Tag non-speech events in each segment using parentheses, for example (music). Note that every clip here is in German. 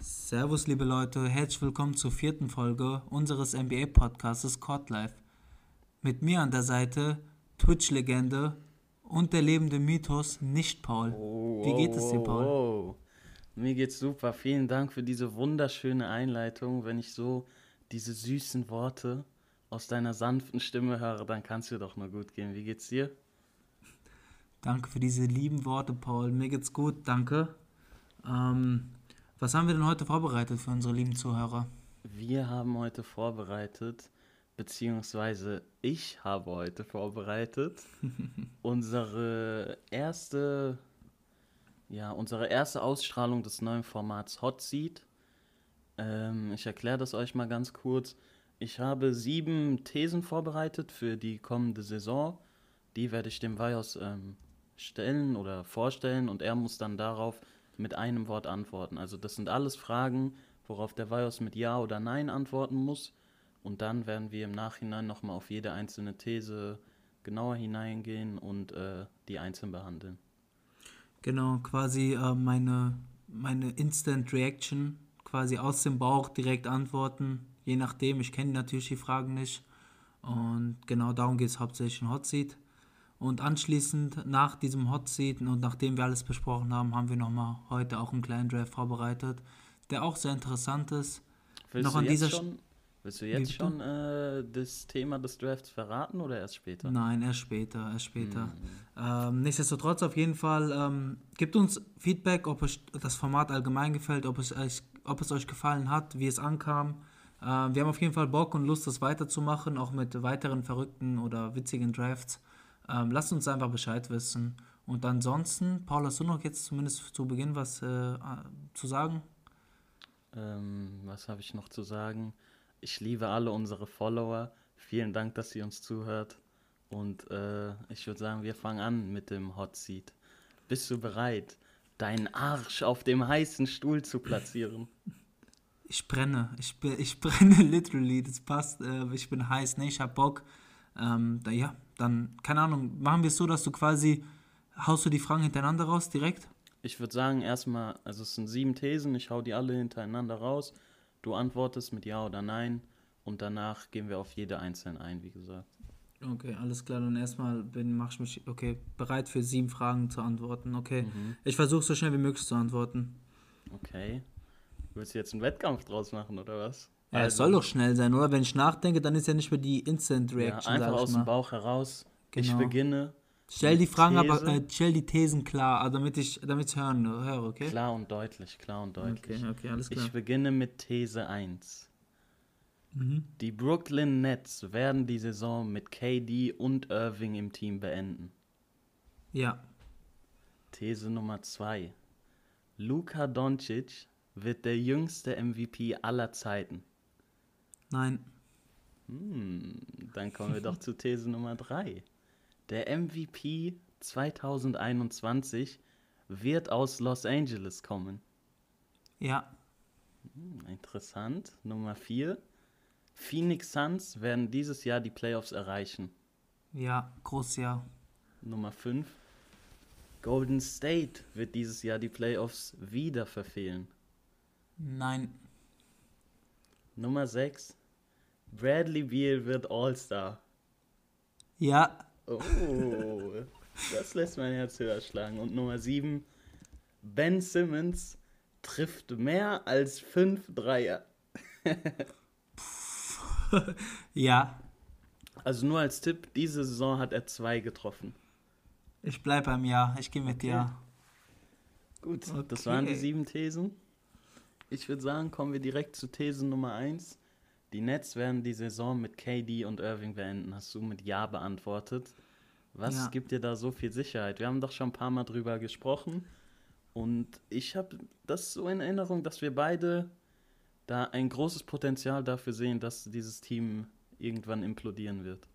Servus, liebe Leute, herzlich willkommen zur vierten Folge unseres NBA-Podcasts Court Life. Mit mir an der Seite Twitch-Legende und der lebende Mythos nicht Paul. Wie geht es dir, Paul? wow. Mir geht's super. Vielen Dank für diese wunderschöne Einleitung. Wenn ich so diese süßen Worte aus deiner sanften Stimme höre, dann kann es dir doch nur gut gehen. Wie geht's dir? Danke für diese lieben Worte, Paul. Mir geht's gut, danke. Ähm, was haben wir denn heute vorbereitet für unsere lieben Zuhörer? Wir haben heute vorbereitet, beziehungsweise ich habe heute vorbereitet, (laughs) unsere erste, ja, unsere erste Ausstrahlung des neuen Formats Hot Seat. Ähm, ich erkläre das euch mal ganz kurz. Ich habe sieben Thesen vorbereitet für die kommende Saison. Die werde ich dem Vajos ähm, stellen oder vorstellen und er muss dann darauf mit einem Wort antworten. Also das sind alles Fragen, worauf der Vajos mit Ja oder Nein antworten muss. Und dann werden wir im Nachhinein nochmal auf jede einzelne These genauer hineingehen und äh, die einzeln behandeln. Genau, quasi äh, meine, meine Instant Reaction, quasi aus dem Bauch direkt antworten, je nachdem. Ich kenne natürlich die Fragen nicht. Und genau darum geht es hauptsächlich in Hot Seat. Und anschließend, nach diesem Hot Seat und nachdem wir alles besprochen haben, haben wir nochmal heute auch einen kleinen Draft vorbereitet, der auch sehr interessant ist. Willst Noch du an jetzt dieser schon, willst du jetzt schon äh, das Thema des Drafts verraten oder erst später? Nein, erst später, erst später. Mhm. Ähm, nichtsdestotrotz auf jeden Fall, ähm, gebt uns Feedback, ob euch das Format allgemein gefällt, ob es euch, ob es euch gefallen hat, wie es ankam. Ähm, wir haben auf jeden Fall Bock und Lust, das weiterzumachen, auch mit weiteren verrückten oder witzigen Drafts. Ähm, lasst uns einfach Bescheid wissen. Und ansonsten, Paul, hast du noch jetzt zumindest zu Beginn was äh, zu sagen? Ähm, was habe ich noch zu sagen? Ich liebe alle unsere Follower. Vielen Dank, dass ihr uns zuhört. Und äh, ich würde sagen, wir fangen an mit dem Hot Seat. Bist du bereit, deinen Arsch auf dem heißen Stuhl zu platzieren? Ich brenne. Ich, ich brenne (laughs) literally. Das passt. Äh, ich bin heiß. Ne, ich hab Bock. Ähm, da, ja, dann, keine Ahnung, machen wir es so, dass du quasi, haust du die Fragen hintereinander raus direkt? Ich würde sagen, erstmal, also es sind sieben Thesen, ich hau die alle hintereinander raus. Du antwortest mit Ja oder Nein und danach gehen wir auf jede einzeln ein, wie gesagt. Okay, alles klar. Dann erstmal bin, mach ich mich, okay, bereit für sieben Fragen zu antworten. Okay, ich versuche so schnell wie möglich zu antworten. Okay. Willst du jetzt einen Wettkampf draus machen, oder was? Ja, es soll doch schnell sein, oder? Wenn ich nachdenke, dann ist ja nicht mehr die Instant Ja, Reaction, einfach sag aus ich dem mal. Bauch heraus. Ich Genau. beginne. Stell die Fragen aber, These. äh, stell die Thesen klar, also damit ich, damit ich hören, höre, okay? Klar und deutlich, klar und deutlich. Okay, okay, alles klar. Ich beginne mit These 1. Mhm. Die Brooklyn Nets werden die Saison mit KD und Irving im Team beenden. Ja, These Nummer 2. Luka Doncic wird der jüngste MVP aller Zeiten. nein, Hm, dann kommen wir doch (laughs) zu These Nummer 3. Der MVP 2021 wird aus Los Angeles kommen. ja, Hm, interessant. Nummer 4. Phoenix Suns werden dieses Jahr die Playoffs erreichen. ja, groß ja. Nummer 5. Golden State wird dieses Jahr die Playoffs wieder verfehlen. Nein, Nummer 6. Bradley Beal wird All-Star. ja, Oh, das lässt mein Herz höher schlagen. Und Nummer 7. Ben Simmons trifft mehr als 5 Dreier. (laughs) ja. Also nur als Tipp, diese Saison hat er zwei getroffen. Ich bleib beim Ja, ich gehe mit Okay. Ja. Gut, das waren die Okay. sieben Thesen. Ich würde sagen, kommen wir direkt zu These Nummer 1. Die Nets werden die Saison mit KD und Irving beenden. Hast du mit Ja beantwortet. Was Ja. gibt dir da so viel Sicherheit? Wir haben doch schon ein paar Mal drüber gesprochen. Und ich habe das so in Erinnerung, dass wir beide da ein großes Potenzial dafür sehen, dass dieses Team irgendwann implodieren wird.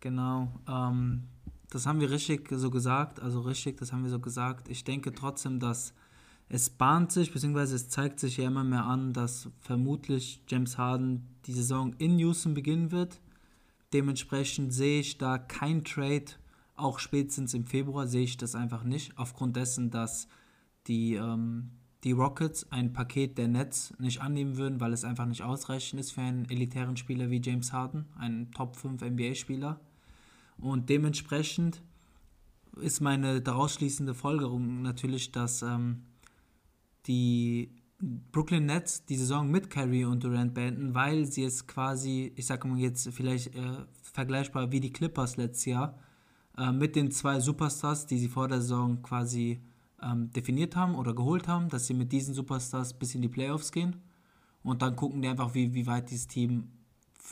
Genau. Ähm, das haben wir richtig so gesagt, also richtig, das haben wir so gesagt. Ich denke trotzdem, dass es bahnt sich, beziehungsweise es zeigt sich ja immer mehr an, dass vermutlich James Harden die Saison in Houston beginnen wird. Dementsprechend sehe ich da kein Trade, auch spätestens im Februar sehe ich das einfach nicht, aufgrund dessen, dass die, ähm, die Rockets ein Paket der Nets nicht annehmen würden, weil es einfach nicht ausreichend ist für einen elitären Spieler wie James Harden, einen Top 5 NBA-Spieler. Und dementsprechend ist meine daraus schließende Folgerung natürlich, dass ähm, die Brooklyn Nets die Saison mit Kyrie und Durant beenden, weil sie es quasi, ich sage mal jetzt vielleicht äh, vergleichbar wie die Clippers letztes Jahr, äh, mit den zwei Superstars, die sie vor der Saison quasi ähm, definiert haben oder geholt haben, dass sie mit diesen Superstars bis in die Playoffs gehen und dann gucken die einfach, wie, wie weit dieses Team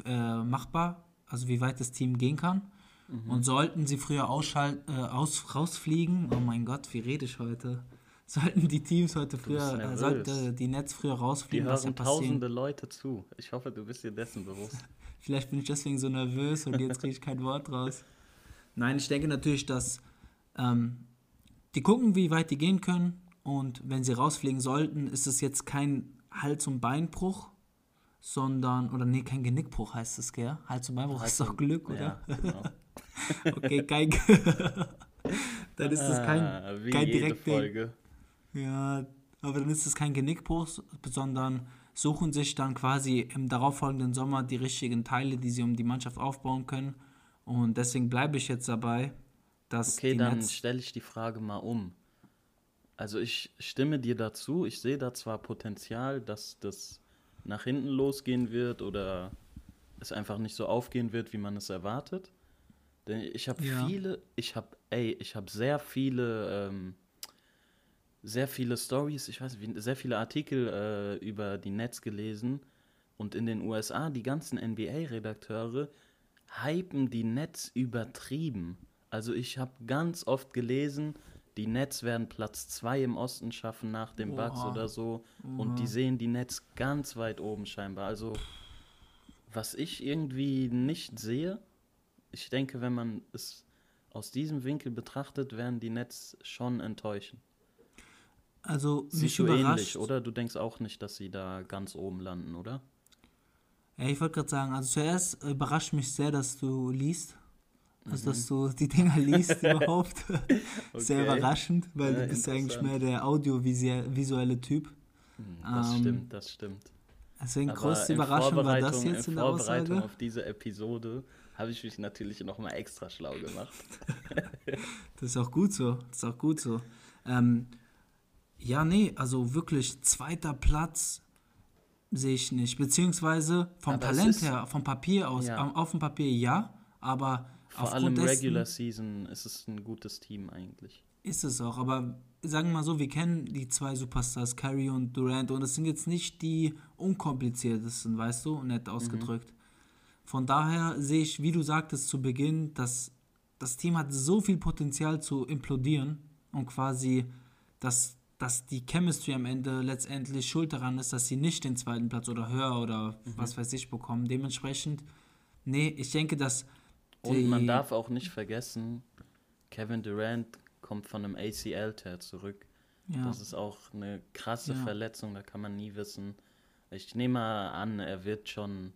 äh, machbar, also wie weit das Team gehen kann. Mhm. Und sollten sie früher ausschalt, äh, aus, rausfliegen, oh mein Gott, wie rede ich heute? Sollten die Teams heute früher, äh, sollten die Netz früher rausfliegen, die was ja tausende Leute zu. Ich hoffe, du bist dir dessen bewusst. (laughs) Vielleicht bin ich deswegen so nervös und jetzt kriege ich kein Wort raus. Nein, ich denke natürlich, dass ähm, die gucken, wie weit die gehen können. Und wenn sie rausfliegen sollten, ist es jetzt kein Hals- und Beinbruch, sondern, oder nee, kein Genickbruch heißt es, gell? Hals- und Beinbruch ist doch Glück, oder? Ja, genau. (laughs) okay, kein. (laughs) dann ist es kein, ah, kein direkter. Ja, aber dann ist es kein Genickbruch, sondern suchen sich dann quasi im darauffolgenden Sommer die richtigen Teile, die sie um die Mannschaft aufbauen können. Und deswegen bleibe ich jetzt dabei, dass okay, dann stelle ich die Frage mal um. Also ich stimme dir dazu. Ich sehe da zwar Potenzial, dass das nach hinten losgehen wird oder es einfach nicht so aufgehen wird, wie man es erwartet. Denn ich habe ja. viele, ich habe, ey, ich habe sehr viele, ähm, sehr viele Stories, ich weiß nicht, sehr viele Artikel äh, über die Netz gelesen und in den USA die ganzen NBA-Redakteure hypen die Netz übertrieben. Also ich habe ganz oft gelesen, die Nets werden Platz 2 im Osten schaffen nach dem Oha. Bucks oder so. Oha. Und die sehen die Nets ganz weit oben scheinbar. Also was ich irgendwie nicht sehe, ich denke, wenn man es aus diesem Winkel betrachtet, werden die Nets schon enttäuschen. Also Siehst du ähnlich, oder? Du denkst auch nicht, dass sie da ganz oben landen, oder? Ja, ich wollte gerade sagen, also zuerst überrascht mich sehr, dass du liest. Also, dass mhm. du die Dinger liest (laughs) überhaupt. (laughs) okay. Sehr überraschend, weil ja, du bist eigentlich mehr der audiovisuelle Typ. Mhm, das ähm, stimmt, das stimmt. Deswegen Aber größte Überraschung war das jetzt in, in der Vorbereitung auf diese Episode habe ich mich natürlich nochmal extra schlau gemacht. (laughs) das ist auch gut so. Das ist auch gut so. Ähm, ja, nee, also wirklich zweiter Platz sehe ich nicht. Beziehungsweise vom aber Talent her, vom Papier aus, ja. auf dem Papier ja, aber vor allem Regular Season ist es ein gutes Team eigentlich. Ist es auch, aber sagen wir mal so, wir kennen die zwei Superstars, Curry und Durant, und das sind jetzt nicht die unkompliziertesten, weißt du, nett ausgedrückt. Mhm. Von daher sehe ich, wie du sagtest zu Beginn, dass das Team hat so viel Potenzial zu implodieren und quasi, dass, dass die Chemistry am Ende letztendlich schuld daran ist, dass sie nicht den zweiten Platz oder höher oder mhm. was weiß ich bekommen. Dementsprechend, nee, ich denke, dass und man darf auch nicht vergessen, Kevin Durant kommt von einem ACL-Tear zurück. Ja. Das ist auch eine krasse ja. Verletzung, da kann man nie wissen. Ich nehme an, er wird schon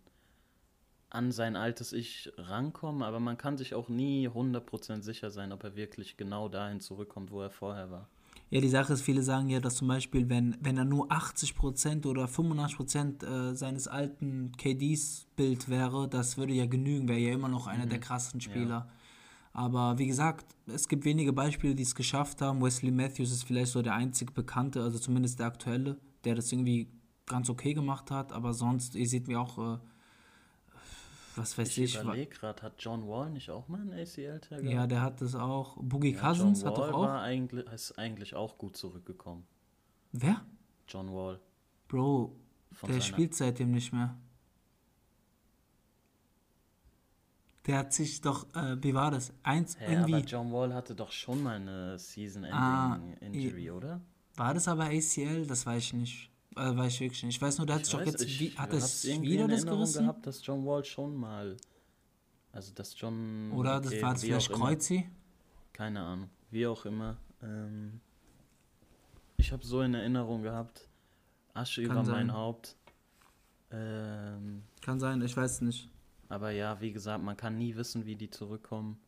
an sein altes Ich rankommen, aber man kann sich auch nie 100% sicher sein, ob er wirklich genau dahin zurückkommt, wo er vorher war. Ja, die Sache ist, viele sagen ja, dass zum Beispiel, wenn, wenn er nur 80% oder 85% äh, seines alten KDs Bild wäre, das würde ja genügen, wäre ja immer noch einer mhm. der krassen Spieler. Ja. Aber wie gesagt, es gibt wenige Beispiele, die es geschafft haben. Wesley Matthews ist vielleicht so der einzig bekannte, also zumindest der aktuelle, der das irgendwie ganz okay gemacht hat. Aber sonst, ihr seht mir auch äh, was weiß ich. Ich überlege gerade, hat John Wall nicht auch mal einen ACL-Tag Ja, der hat das auch. Boogie ja, Cousins John hat Wall doch auch. War eigentlich, ist eigentlich auch gut zurückgekommen. Wer? John Wall. Bro, Von der spielt seitdem nicht mehr. Der hat sich doch, äh, wie war das? Eins hey, irgendwie. Aber John Wall hatte doch schon mal eine Season-Ending-Injury, ah, oder? War das aber ACL? Das weiß ich nicht. Also weiß ich wirklich nicht. Ich weiß nur, der hat sich doch jetzt. Ich, wie, hat es wieder das gerissen? gehabt, dass John Wall schon mal. Also, dass John. Oder okay, das war das vielleicht Kreuzi? Keine Ahnung. Wie auch immer. Ähm, ich habe so in Erinnerung gehabt, Asche Kann über sein. mein Haupt. Ähm, Kann sein, ich weiß es nicht. aber ja, wie gesagt, man kann nie wissen, wie die zurückkommen.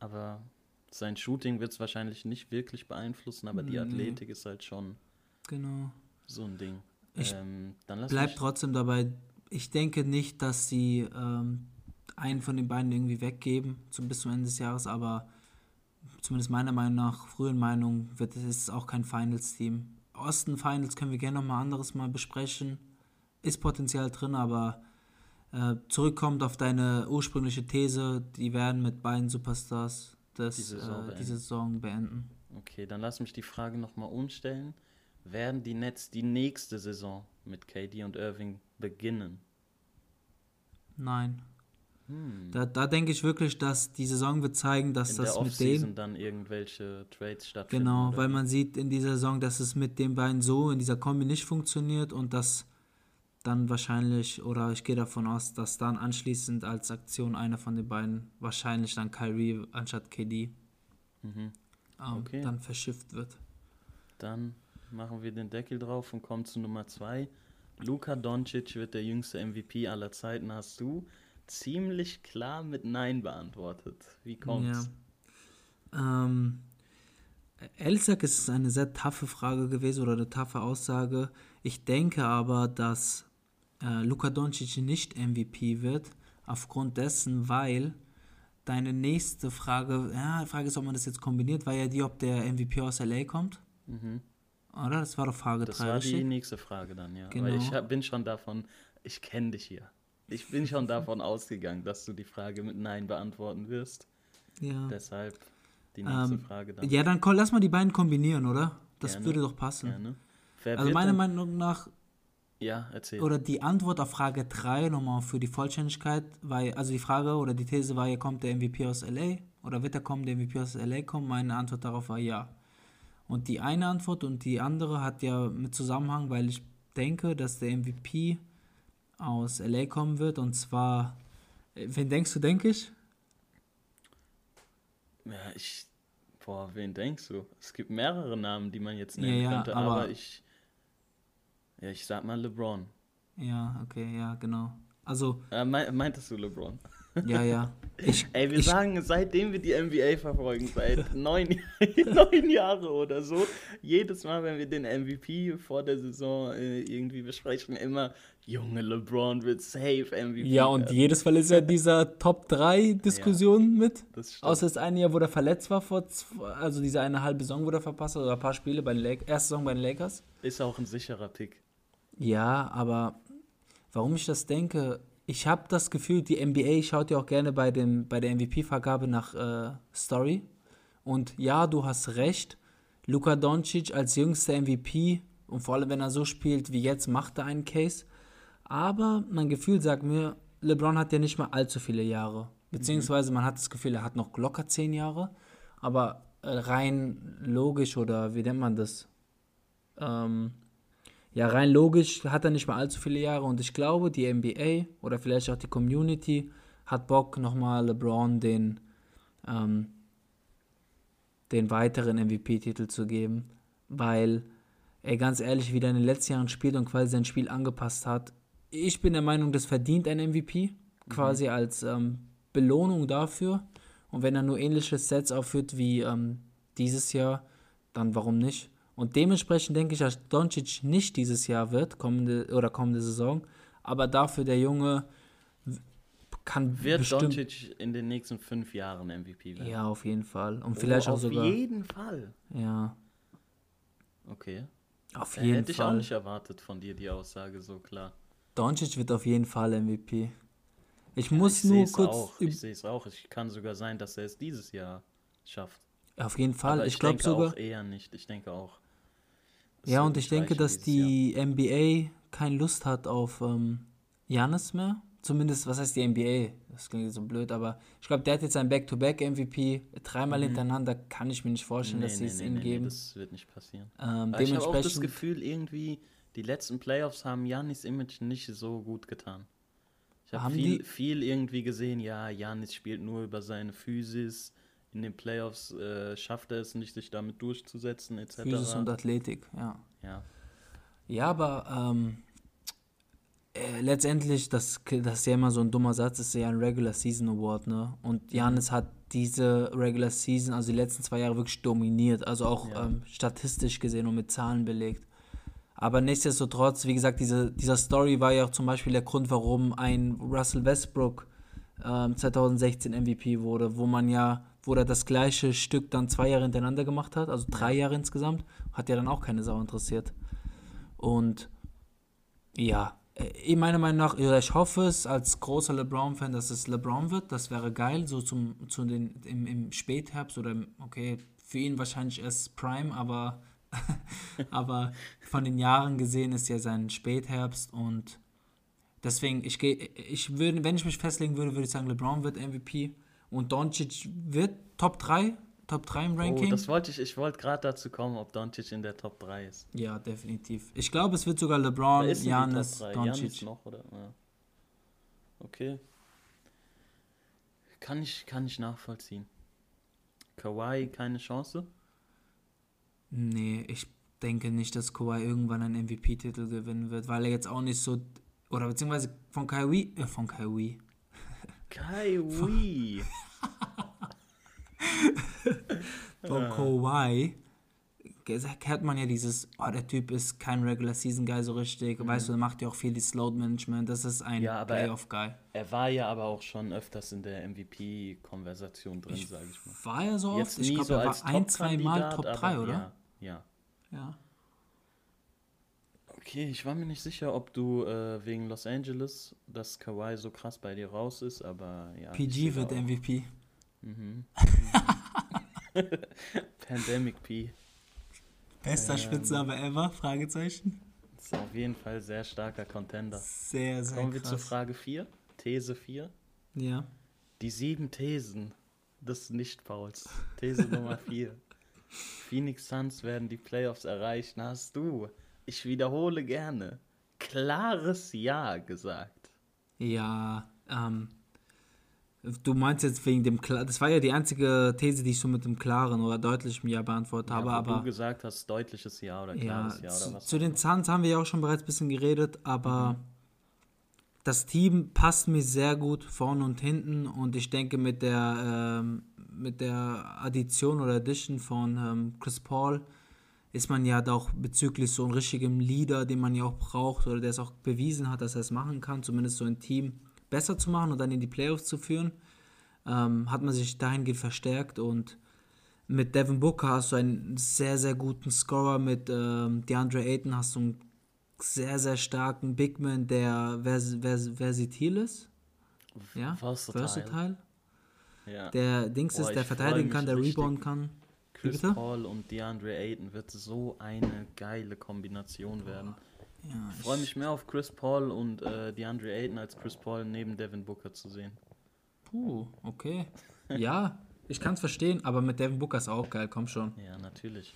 Aber sein Shooting wird es wahrscheinlich nicht wirklich beeinflussen, aber die Nee. Athletik ist halt schon Genau. So ein Ding. Ich ähm, Bleib trotzdem dabei. Ich denke nicht, dass sie ähm, einen von den beiden irgendwie weggeben zum, bis zum Ende des Jahres, aber zumindest meiner Meinung nach, frühen Meinung, wird es ist auch kein Finals-Team. Osten Finals können wir gerne nochmal anderes mal besprechen. Ist Potenzial drin, aber äh, zurückkommt auf deine ursprüngliche These, die werden mit beiden Superstars das, Die Saison äh, diese Saison beenden. Okay, dann lass mich die Frage nochmal umstellen. Werden die Nets die nächste Saison mit KD und Irving beginnen? Nein. Hm. Da, da denke ich wirklich, dass die Saison wird zeigen, dass In das mit denen dann irgendwelche Trades stattfinden. Genau, weil wie? man sieht in dieser Saison, dass es mit den beiden so in dieser Kombi nicht funktioniert und dass dann wahrscheinlich, oder ich gehe davon aus, dass dann anschließend als Aktion einer von den beiden, wahrscheinlich dann Kyrie anstatt KD, Mhm. ähm, Okay. dann verschifft wird. Dann machen wir den Deckel drauf und kommen zu Nummer 2. Luka Doncic wird der jüngste MVP aller Zeiten, hast du ziemlich klar mit Nein beantwortet. Wie kommt's? Ja. Ähm, ehrlich gesagt ist es eine sehr taffe Frage gewesen oder eine taffe Aussage. Ich denke aber, dass äh, Luka Doncic nicht MVP wird, aufgrund dessen, weil deine nächste Frage, ja, die Frage ist, ob man das jetzt kombiniert, war ja die, ob der MVP aus LA kommt. Mhm. Oder? Das war doch Frage Das 3, war die nächste Frage dann, ja. Genau. Aber ich hab, bin schon davon, ich kenne dich hier. Ich bin schon davon ausgegangen, dass du die Frage mit Nein beantworten wirst. Ja. Deshalb die nächste Ähm, Frage dann. ja, dann komm, lass mal die beiden kombinieren, oder? Das Gerne. würde doch passen. Gerne. Wer Also meiner Meinung nach Ja, erzähl. oder die Antwort auf Frage 3 nochmal für die Vollständigkeit, weil, also die Frage oder die These war ja, kommt der MVP aus LA oder wird er kommen, der MVP aus LA kommen? Meine Antwort darauf war ja. Und die eine Antwort und die andere hat ja mit Zusammenhang, weil ich denke, dass der MVP aus LA kommen wird und zwar, äh, wen denkst du, denke ich? Ja, ich. Boah, wen denkst du? Es gibt mehrere Namen, die man jetzt Ja, nennen ja, könnte, aber, aber- ich. Ja, ich sag mal LeBron. Ja, okay, ja, genau. Also, Äh, mein, meintest du LeBron? Ja, ja. Ich, (laughs) Ey, wir ich, sagen, seitdem wir die NBA verfolgen, seit (laughs) neun, (laughs) neun Jahre oder so, jedes Mal, wenn wir den MVP vor der Saison äh, irgendwie besprechen, immer, Junge, LeBron wird safe MVP. Ja, und werden. jedes Mal ist ja dieser Top 3 Diskussion mit. Das. Außer das eine Jahr, wo er verletzt war, vor zwei, also diese eine halbe Saison, wo er verpasst hat, oder ein paar Spiele bei den Lakers, erste Saison bei den Lakers. Ist auch ein sicherer Pick. Ja, aber warum ich das denke, ich habe das Gefühl, die NBA schaut ja auch gerne bei, dem, bei der MVP-Vergabe nach äh, Story. Und ja, du hast recht, Luka Doncic als jüngster MVP und vor allem, wenn er so spielt wie jetzt, macht er einen Case. Aber mein Gefühl sagt mir, LeBron hat ja nicht mal allzu viele Jahre. Beziehungsweise man hat das Gefühl, er hat noch locker zehn Jahre. Aber äh, rein logisch oder wie nennt man das? Ähm, ja, rein logisch hat er nicht mal allzu viele Jahre und ich glaube, die NBA oder vielleicht auch die Community hat Bock, nochmal LeBron den, ähm, den weiteren MVP-Titel zu geben, weil er ganz ehrlich wieder in den letzten Jahren spielt und quasi sein Spiel angepasst hat. Ich bin der Meinung, das verdient ein MVP, quasi als ähm, Belohnung dafür. Und wenn er nur ähnliche Sets aufführt wie ähm, dieses Jahr, dann warum nicht? Und dementsprechend denke ich, dass Doncic nicht dieses Jahr wird, kommende oder kommende Saison, aber dafür der Junge kann Wird bestimmt. Doncic in den nächsten fünf Jahren MVP werden? Ja, auf jeden Fall. Und vielleicht oh, auch auf sogar. jeden Fall. Ja, Okay. auf Äh, jeden Hätte ich auch Fall. nicht erwartet von dir, die Aussage so klar. Doncic wird auf jeden Fall MVP. Ich Ja, muss ich nur kurz. Auch. Ich sehe es auch. Es kann sogar sein, dass er es dieses Jahr schafft. Auf jeden Fall. Aber ich glaube denke sogar. auch eher nicht. Ich denke auch. Ja, und ich denke, dass dieses Jahr. die NBA keine Lust hat auf ähm, Giannis mehr. Zumindest, was heißt die NBA? Das klingt so blöd, aber ich glaube, der hat jetzt ein Back-to-Back-MVP. Dreimal hintereinander kann ich mir nicht vorstellen, dass sie es ihm geben. das wird nicht passieren. ähm, ich habe auch das. Gefühl, irgendwie, die letzten Playoffs haben Janis Image nicht so gut getan. Ich habe Haben viel, die- viel irgendwie gesehen, ja, Janis spielt nur über seine Physis in den Playoffs äh, schafft er es nicht, sich damit durchzusetzen, etc. Physis und Athletik, ja. ja. Ja, aber ähm, äh, letztendlich, das, das ist ja immer so ein dummer Satz, ist ja ein Regular Season Award, ne? Und Janis hat diese Regular Season, also die letzten zwei Jahre wirklich dominiert, also auch Ja. ähm, statistisch gesehen und mit Zahlen belegt. Aber nichtsdestotrotz, wie gesagt, diese, dieser Story war ja auch zum Beispiel der Grund, warum ein Russell Westbrook ähm, 2016 MVP wurde, wo man ja, wo er das gleiche Stück dann zwei Jahre hintereinander gemacht hat, also drei Jahre insgesamt, hat ja dann auch keine Sau interessiert. Und ja, äh, meiner Meinung nach, ich hoffe es als großer LeBron-Fan, dass es LeBron wird. Das wäre geil, so zum, zu den, im, im Spätherbst oder okay, für ihn wahrscheinlich erst Prime, aber, (laughs) aber von den Jahren gesehen ist ja sein Spätherbst und deswegen, ich gehe, ich würde, wenn ich mich festlegen würde, würde ich sagen, LeBron wird MVP und Doncic wird Top 3, Top 3 im Ranking. Oh, das wollte ich, ich wollte gerade dazu kommen, ob Doncic in der Top 3 ist. ja, definitiv. Ich glaube, es wird sogar LeBron, denn die Giannis, Top 3? Giannis Doncic. noch, oder? Ja. Okay. Kann ich, kann ich nachvollziehen. Kawhi keine Chance? Nee, ich denke nicht, dass Kawhi irgendwann einen MVP-Titel gewinnen wird, weil er jetzt auch nicht so. Oder beziehungsweise von Kyrie. Äh, von Kyrie. Kawhi. Von (laughs) Kawhi hört man ja dieses, oh, der Typ ist kein Regular Season Guy so richtig. Weißt du, er macht ja auch viel das Load Management. Das ist ein Mhm. Ja, er- Playoff Guy. Er war ja aber auch schon öfters in der MVP-Konversation drin, sage ich mal. war er so oft? Jetzt Ich glaube, so er war ein, zwei Mal Top aber 3, oder? Ja, ja. Ja. Okay, ich war mir nicht sicher, ob du äh, wegen Los Angeles, dass Kawhi so krass bei dir raus ist, aber ja. PG wird auch. MVP. Mhm. (laughs) Pandemic P. Bester Ähm. Spitzname ever? Fragezeichen. Ist auf jeden Fall sehr starker Contender. Sehr, sehr Kommen wir zur. Frage 4. These 4. Ja. Die sieben Thesen des Nicht-Fouls. These Nummer (laughs) 4. Phoenix Suns werden die Playoffs erreichen, hast du, ich wiederhole gerne, klares Ja gesagt. Ja, ähm, du meinst jetzt wegen dem, Kla- das war ja die einzige These, die ich so mit dem klaren oder deutlichen Ja beantwortet habe, ja, wo aber du gesagt hast, deutliches Ja oder ja, klares Ja, zu, oder was? zu den Suns haben wir ja auch schon bereits ein bisschen geredet, aber Mhm. das Team passt mir sehr gut vorne und hinten und ich denke mit der, ähm, mit der Addition oder Addition von ähm, Chris Paul ist man ja da auch bezüglich so einem richtigen Leader, den man ja auch braucht oder der es auch bewiesen hat, dass er es machen kann, zumindest so ein Team besser zu machen und dann in die Playoffs zu führen, ähm, hat man sich dahingehend verstärkt und mit Devin Booker hast du einen sehr, sehr guten Scorer, mit ähm, DeAndre Ayton hast du einen sehr, sehr starken Bigman, der vers vers versatil ist. Ja, Versatile. versatile. Ja. Der Dings Boah, ist, der verteidigen kann, der richtig. rebounden kann. Chris bitte? Paul und DeAndre Ayton wird so eine geile Kombination werden. Ja, Ich freue mich mehr auf Chris Paul und äh, DeAndre Ayton als Chris Paul neben Devin Booker zu sehen. Puh, okay. Ja, ich kann es verstehen, aber mit Devin Booker ist auch geil, komm schon. Ja, natürlich.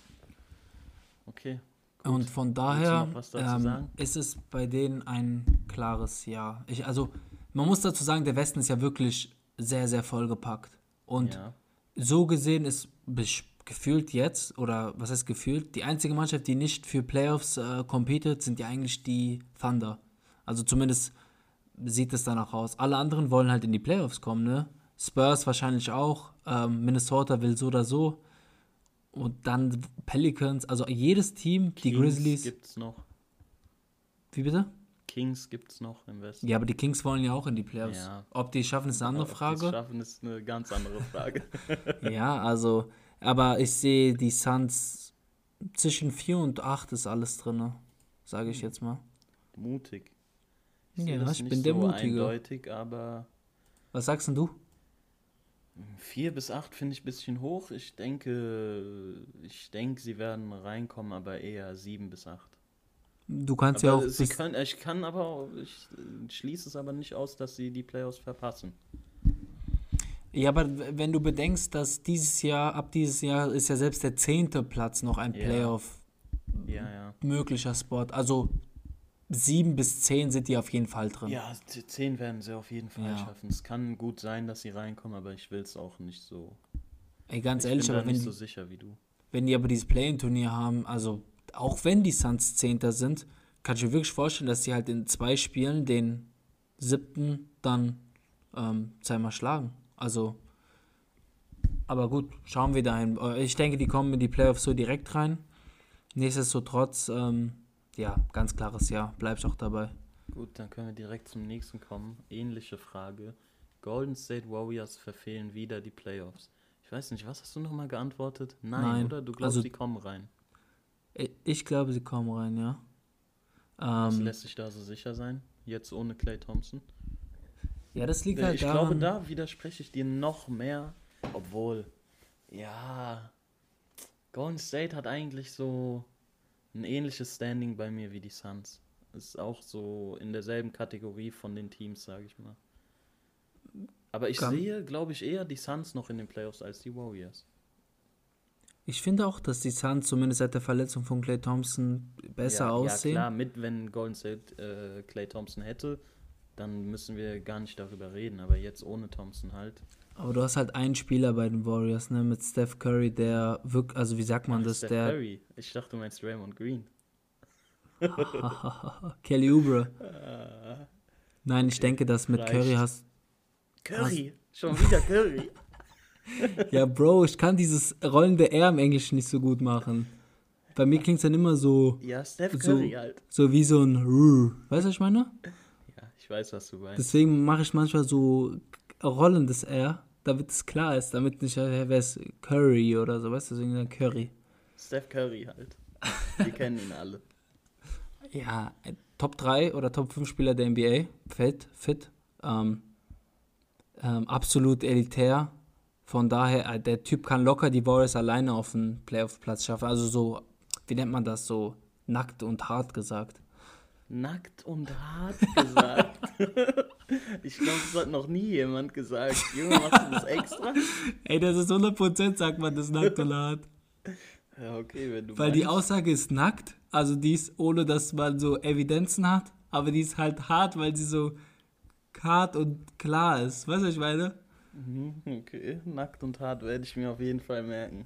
Okay. Gut. Und von daher ähm, ist es bei denen ein klares Ja. Ich, also, man muss dazu sagen, der Westen ist ja wirklich sehr, sehr vollgepackt. Und ja. so gesehen ist gefühlt jetzt, oder was heißt gefühlt, die einzige Mannschaft, die nicht für Playoffs äh, competet, sind ja eigentlich die Thunder. Also zumindest sieht es danach aus. Alle anderen wollen halt in die Playoffs kommen, ne? Spurs wahrscheinlich auch. Ähm, Minnesota will so oder so. Und dann Pelicans, also jedes Team, die Kings Grizzlies. gibt's noch. Wie bitte? Kings gibt's noch im Westen. Ja, aber die Kings wollen ja auch in die Playoffs. Ja. Ob die es schaffen, ist eine andere Ob die's Frage. schaffen, ist eine ganz andere Frage. (laughs) Ja, also, aber ich sehe die Suns zwischen 4 und 8 ist alles drin, sage ich jetzt mal. Mutig. Ja, sehe das ich nicht bin der so Mutige. eindeutig, aber Was sagst denn du? 4 bis 8 finde ich ein bisschen hoch. Ich denke, ich denke, sie werden reinkommen, aber eher 7 bis 8. Du kannst ja auch Aber sie können, ich kann aber, ich schließe es aber nicht aus, dass sie die Playoffs verpassen. Ja, aber wenn du bedenkst, dass dieses Jahr, ab dieses Jahr ist ja selbst der zehnte Platz noch ein Ja. Playoff Ja, ja. möglicher Spot. Also 7 bis 10 sind die auf jeden Fall drin. Ja, z- 10 werden sie auf jeden Fall schaffen. Es kann gut sein, dass sie reinkommen, aber ich will es auch nicht so. Ey, ganz Ich ehrlich, bin aber wenn nicht so sicher wie du. wenn die aber dieses Play-In-Turnier haben, also auch wenn die Suns Zehnter sind, kann ich mir wirklich vorstellen, dass sie halt in zwei Spielen den siebten dann ähm, zweimal schlagen. Also, aber gut, schauen wir dahin. Äh, Ich denke, die kommen in die Playoffs so direkt rein. Nichtsdestotrotz, ähm, ja, ganz klares Ja, bleibst auch dabei. Gut, dann können wir direkt zum nächsten kommen. Ähnliche Frage. Golden State Warriors verfehlen wieder die Playoffs. Ich weiß nicht, was hast du nochmal geantwortet? Nein, Nein, oder? Du glaubst, also- die kommen rein. Ich- Ich glaube, sie kommen rein, ja. Was Ähm, lässt sich da so sicher sein? Jetzt ohne Clay Thompson? Ja, das liegt Ja, halt ich daran. glaube, da widerspreche ich dir noch mehr. Obwohl, ja, Golden State hat eigentlich so ein ähnliches Standing bei mir wie die Suns. Ist auch so in derselben Kategorie von den Teams, sage ich mal. Aber ich Kann- sehe, glaube ich, eher die Suns noch in den Playoffs als die Warriors. Ich finde auch, dass die Suns zumindest seit der Verletzung von Clay Thompson besser ja, aussehen. Ja, klar, mit, wenn Golden State äh, Clay Thompson hätte, dann müssen wir gar nicht darüber reden. Aber jetzt ohne Thompson halt. Aber du hast halt einen Spieler bei den Warriors, ne, mit Steph Curry, der wirklich, also wie sagt man das, Steph der Curry. Ich dachte, du meinst Raymond Green. (laughs) Kelly Oubre. Nein, ich denke, dass mit reicht. Curry hast. Curry, schon wieder Curry. (laughs) Ja, Bro, ich kann dieses rollende R im Englischen nicht so gut machen. Bei mir klingt es dann immer so, Ja, Steph So- Curry halt. so wie so ein. Weißt du, was ich meine? Ich weiß, was du meinst. Deswegen mache ich manchmal so rollendes R, damit es klar ist, damit nicht, wer ist Curry oder so, weißt du, deswegen dann Curry. Steph Curry halt. Wir kennen ihn alle. (laughs) Ja, Top 3 oder Top 5 Spieler der NBA, fit, fit, ähm, ähm, absolut elitär. Von daher, äh, der Typ kann locker die Warriors alleine auf den Playoff-Platz schaffen. Also so, wie nennt man das, so nackt und hart gesagt. Nackt und hart gesagt. (laughs) ich glaube, das hat noch nie jemand gesagt. Junge, machst du das extra? Ey, das ist 100% sagt man das nackt und hart. Ja, okay, wenn du Weil die meinst. Aussage ist nackt, also die ist ohne, dass man so Evidenzen hat, aber die ist halt hart, weil sie so hart und klar ist. Weißt du, was ich meine? Mhm, Okay, nackt und hart werde ich mir auf jeden Fall merken.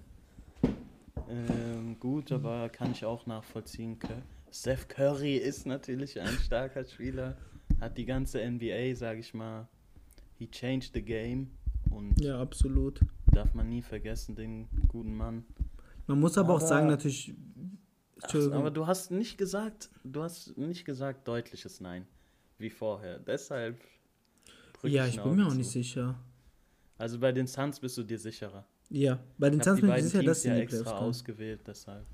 Ähm, gut, aber kann ich auch nachvollziehen. Cur- Steph Curry ist natürlich ein starker Spieler. Hat die ganze NBA, sag ich mal, he changed the game. Und Ja, absolut. darf man nie vergessen, den guten Mann. Man muss aber, auch Aber- sagen, natürlich. Ach, aber du hast nicht gesagt, du hast nicht gesagt deutliches Nein, wie vorher. Deshalb. ja, ich bin mir auch zu. nicht sicher. Also bei den Suns bist du dir sicherer. Ja, bei den Suns bin ich sicher, Teams dass sie ja extra ausgewählt, deshalb.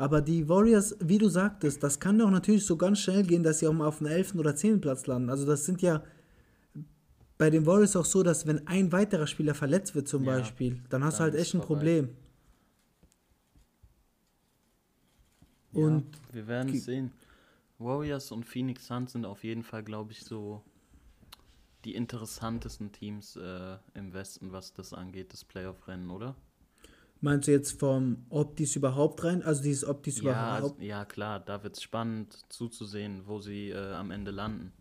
Aber die Warriors, wie du sagtest, das kann doch natürlich so ganz schnell gehen, dass sie auch mal auf dem 11. oder 10. Platz landen. Also das sind ja bei den Warriors auch so, dass wenn ein weiterer Spieler verletzt wird zum Ja, Beispiel, dann hast du dann halt ist echt ein. Problem. Und ja, wir werden es sehen. Warriors und Phoenix Suns sind auf jeden Fall, glaube ich, so die interessantesten Teams äh, im Westen, was das angeht, das Playoff-Rennen, oder? Meinst du jetzt vom, es überhaupt rein, also dieses, es Ja, also, überhaupt... ja, klar, da wird es spannend zuzusehen, wo sie äh, am Ende landen.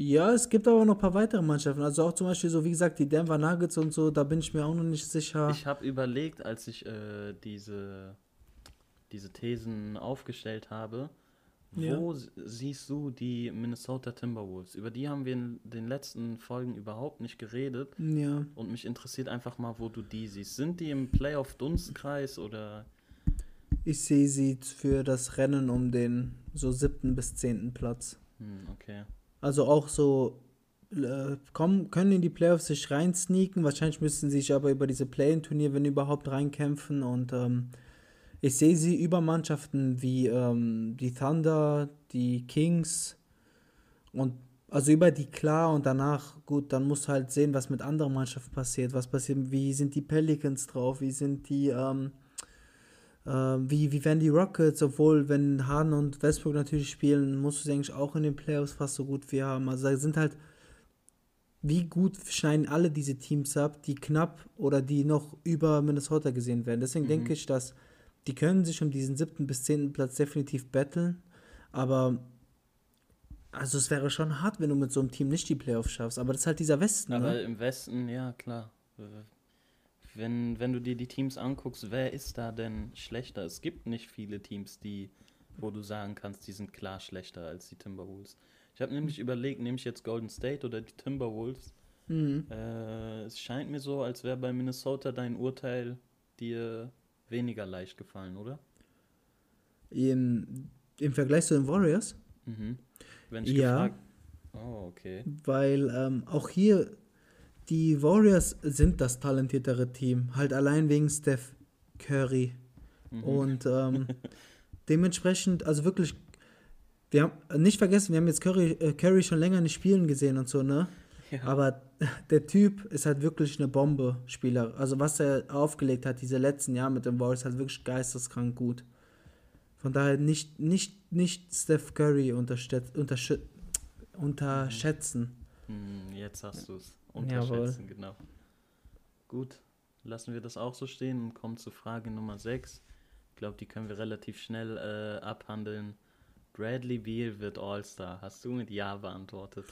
Ja, es gibt aber noch ein paar weitere Mannschaften. Also auch zum Beispiel so, wie gesagt, die Denver Nuggets und so, da bin ich mir auch noch nicht sicher. Ich habe überlegt, als ich äh, diese, diese Thesen aufgestellt habe. Wo siehst du die Minnesota Timberwolves? Über die haben wir in den letzten Folgen überhaupt nicht geredet. ja. Und mich interessiert einfach mal, wo du die siehst. Sind die im Playoff-Dunstkreis oder. Ich sehe sie für das Rennen um den so siebten bis zehnten Platz. Hm, okay. Also auch so äh, kommen, können in die Playoffs sich rein sneaken. Wahrscheinlich müssen sie sich aber über diese Play-in-Turnier, wenn überhaupt, reinkämpfen. Und ähm, ich sehe sie über Mannschaften wie ähm, die Thunder, die Kings und also über die klar und danach, gut, dann musst du halt sehen, was mit anderen Mannschaften passiert. Was passiert, wie sind die Pelicans drauf, wie sind die, ähm, ähm, wie, wie werden die Rockets, obwohl, wenn Harden und Westbrook natürlich spielen, musst du sie eigentlich auch in den Playoffs fast so gut wie haben. Also da sind halt, wie gut schneiden alle diese Teams ab, die knapp oder die noch über Minnesota gesehen werden. Deswegen Mhm. denke ich, dass die können sich um diesen siebten bis zehnten Platz definitiv battlen, aber also es wäre schon hart, wenn du mit so einem Team nicht die Playoffs schaffst, aber das ist halt dieser Westen, Aber ne? im Westen, ja, klar. Wenn, wenn du dir die Teams anguckst, wer ist da denn schlechter? Es gibt nicht viele Teams, die, wo du sagen kannst, die sind klar schlechter als die Timberwolves. Ich habe nämlich überlegt, nehme ich jetzt Golden State oder die Timberwolves? Mhm. Äh, es scheint mir so, als wäre bei Minnesota dein Urteil dir weniger leicht gefallen, oder? Im, Im Vergleich zu den Warriors? Mhm. Wenn ich Ja. gefragt. Oh, okay. Weil ähm, auch hier die Warriors sind das talentiertere Team. Halt allein wegen Steph Curry. Mhm. Und ähm, (laughs) dementsprechend, also wirklich, wir haben nicht vergessen, wir haben jetzt Curry, äh, Curry schon länger nicht spielen gesehen und so, ne? Ja. Aber der Typ ist halt wirklich eine Bombe-Spieler. Also was er aufgelegt hat, diese letzten Jahre mit den Warriors, halt wirklich geisteskrank gut. Von daher nicht, nicht, nicht Steph Curry unterschätz, unterschä unterschätzen. Hm, jetzt hast du es. Jawohl. Unterschätzen, genau. Gut, lassen wir das auch so stehen und kommen zu Frage Nummer 6. Ich glaube, die können wir relativ schnell äh, abhandeln. Bradley Beal wird All-Star. Hast du mit Ja beantwortet?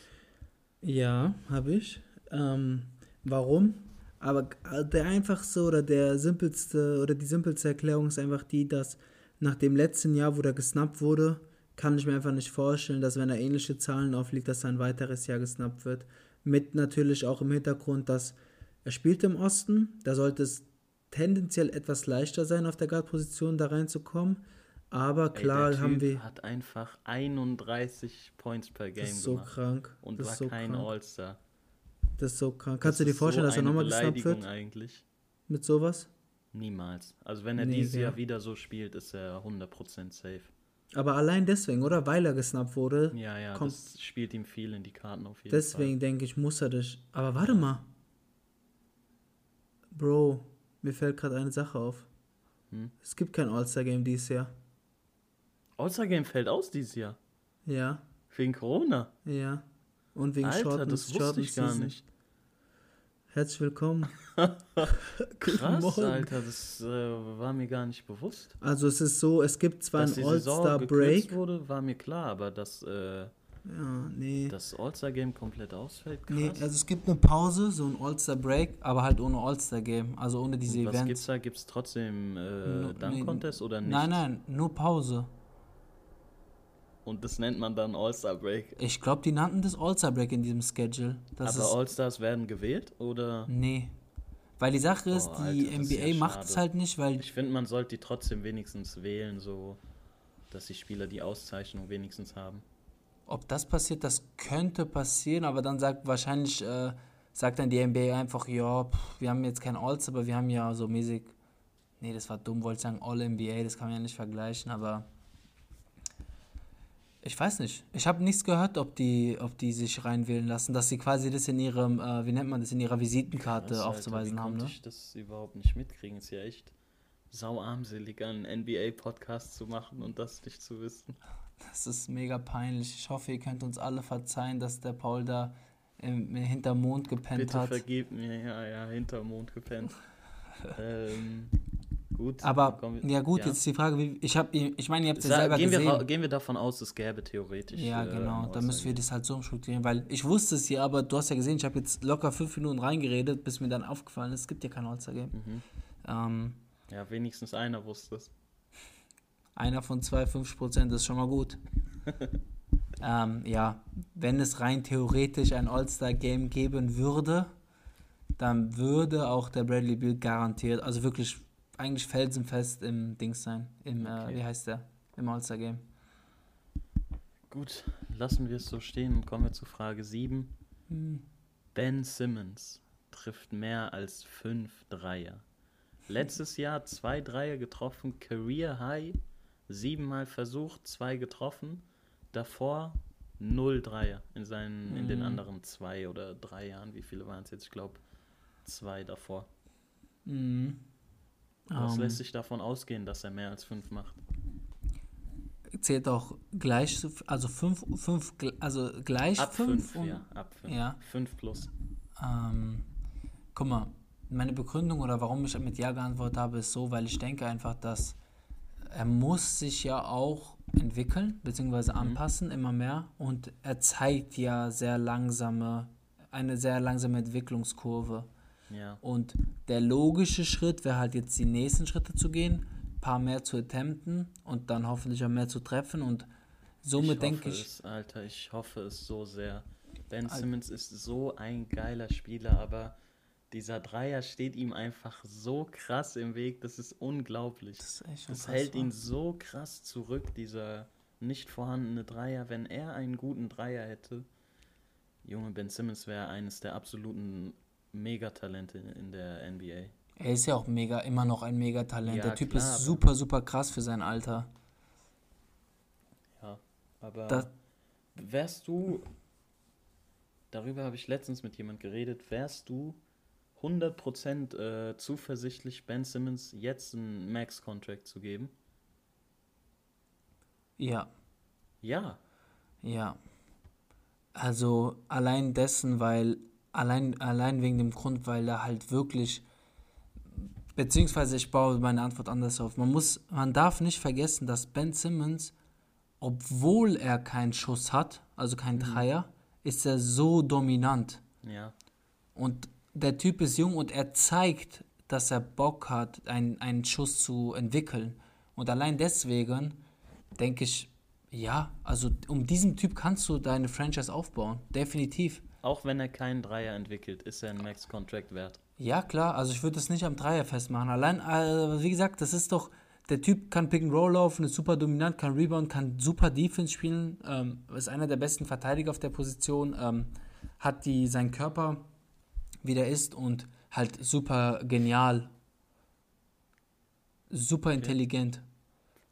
Ja, habe ich. Ähm, warum? Aber der einfachste oder der simpelste oder die simpelste Erklärung ist einfach die, dass nach dem letzten Jahr, wo er gesnappt wurde, kann ich mir einfach nicht vorstellen, dass wenn er ähnliche Zahlen auflegt, dass er ein weiteres Jahr gesnappt wird. Mit natürlich auch im Hintergrund, dass er spielt im Osten, da sollte es tendenziell etwas leichter sein, auf der Guard-Position da reinzukommen. Aber Ey, klar der haben Typ wir. hat einfach 31 Points per Game Das ist so gemacht krank. und das war ist so kein. All-Star. Das ist so krank. Kannst du dir vorstellen, so dass er nochmal gesnappt wird eigentlich. mit sowas? Niemals. Also wenn er Nee, dieses gell. Jahr wieder so spielt, ist er 100% safe. Aber allein deswegen, oder? Weil er gesnappt wurde. Ja, ja, Kommt- das spielt ihm viel in die Karten auf jeden deswegen denke ich, muss er das. Aber warte mal. Bro, mir fällt gerade eine Sache auf. Hm? Es gibt kein All-Star-Game dieses Jahr. All-Star-Game fällt aus dieses Jahr. Ja, Wegen Corona. ja. Und wegen Alter, Shorten, das wusste Shorten ich gar Season. nicht. Herzlich willkommen. (laughs) Krass, Morgen. Alter, das äh, war mir gar nicht bewusst. Also es ist so, es gibt zwar Dass Saison All-Star-Break. wurde, war mir klar, aber dass äh, Ja, nee. das All-Star-Game komplett ausfällt, krass. Nee, also es gibt eine Pause, so ein All-Star-Break, aber halt ohne All-Star-Game. Also ohne diese Und was Events. gibt's da? Gibt's trotzdem äh, No- Dunk nee, oder nicht? Nein, nein, nur Pause. Und das nennt man dann All-Star-Break. Ich glaube, die nannten das All-Star-Break in diesem Schedule. Das Aber All-Stars werden gewählt oder? nee. Weil die Sache ist, Oh, die Alter, ist NBA ja macht es halt nicht, weil Ich finde, man sollte die trotzdem wenigstens wählen, so dass die Spieler die Auszeichnung wenigstens haben. ob das passiert, das könnte passieren, aber dann sagt wahrscheinlich, äh, sagt dann die NBA einfach, ja, pff, wir haben jetzt kein Alls, aber wir haben ja so mäßig, nee, das war dumm, wollte ich sagen All-NBA, das kann man ja nicht vergleichen, aber ich weiß nicht. Ich habe nichts gehört, ob die, ob die sich reinwählen lassen, dass sie quasi das in ihrem, äh, wie nennt man das, in ihrer Visitenkarte Krass, Alter, aufzuweisen wie haben, ne? ich das überhaupt nicht mitkriegen? Ist ja echt sauarmselig, einen NBA-Podcast zu machen und das nicht zu wissen. Das ist mega peinlich. Ich hoffe, ihr könnt uns alle verzeihen, dass der Paul da im, hinterm Mond gepennt Bitte hat. vergib mir, ja, ja, hinterm Mond gepennt. (laughs) ähm, gut. Aber wir- ja gut, jetzt die Frage, wie, ich habe, ich meine, ihr habt es ja selber gehen, wir, gesehen. gehen wir davon aus, es gäbe theoretisch. Ja, äh, genau. ein Da müssen wir das halt so umstrukturieren, weil ich wusste es ja, aber du hast ja gesehen, ich habe jetzt locker fünf Minuten reingeredet, bis mir dann aufgefallen ist, es gibt ja kein All-Star-Game. Mhm. Ähm, Ja, wenigstens einer wusste es. einer von zwei, 50 Prozent ist schon mal gut. (laughs) ähm, ja, wenn es rein theoretisch ein All-Star-Game geben würde, dann würde auch der Bradley Bill garantiert, also wirklich eigentlich felsenfest im Dings sein, im, Okay. äh, wie heißt der, im All-Star-Game. Gut, lassen wir es so stehen und kommen wir zu Frage 7. Hm. Ben Simmons trifft mehr als fünf Dreier. (laughs) Letztes Jahr zwei Dreier getroffen, Career High, siebenmal versucht, zwei getroffen. Davor null Dreier in, seinen, in den Mhm. anderen zwei oder drei Jahren. Wie viele waren es jetzt? Ich glaube, zwei davor. Mhm. Was Ähm, lässt sich davon ausgehen, dass er mehr als fünf macht? zählt auch gleich, also fünf, fünf, also gleich Ab fünf. fünf, und- ja, ab fünf. ja. Fünf plus. Ähm, guck mal, meine Begründung oder warum ich mit Ja geantwortet habe, ist so, weil ich denke einfach, dass er muss sich ja auch entwickeln, beziehungsweise Mhm. anpassen, immer mehr. Und er zeigt ja sehr langsame, eine sehr langsame Entwicklungskurve. Ja. Und der logische Schritt wäre halt jetzt die nächsten Schritte zu gehen, ein paar mehr zu attempten und dann hoffentlich auch mehr zu treffen. Und somit denke hoffe ich, Es, Alter, ich hoffe es so sehr. Ben Simmons ist so ein geiler Spieler, aber dieser Dreier steht ihm einfach so krass im Weg, das ist unglaublich. das ist echt Das hält ihn so krass zurück, dieser nicht vorhandene Dreier. Wenn er einen guten Dreier hätte, Junge, Ben Simmons wäre eines der absoluten Megatalente in der NBA. Er ist ja auch mega, immer noch ein Megatalent. Ja, der Typ klar, ist super, super krass für sein Alter. Ja, aber Das- wärst du, darüber habe ich letztens mit jemand geredet, wärst du 100% äh, zuversichtlich, Ben Simmons jetzt einen Max-Contract zu geben? Ja, Ja, ja. Also allein dessen, weil, allein, allein wegen dem Grund, weil er halt wirklich, beziehungsweise ich baue meine Antwort anders auf. Man muss, man darf nicht vergessen, dass Ben Simmons, obwohl er keinen Schuss hat, also keinen Dreier, ist er so dominant. ja, Und der Typ ist jung und er zeigt, dass er Bock hat, einen, einen Schuss zu entwickeln. Und allein deswegen denke ich, ja, also um diesen Typ kannst du deine Franchise aufbauen. Definitiv. Auch wenn er keinen Dreier entwickelt, ist er ein Max-Contract wert. Ja, klar, also ich würde es nicht am Dreier festmachen. Allein, äh, wie gesagt, das ist doch, der Typ kann Pick and Roll laufen, ist super dominant, kann Rebound, kann super Defense spielen, ähm, ist einer der besten Verteidiger auf der Position, ähm, hat die, seinen Körper, wie der ist und halt super genial, super intelligent.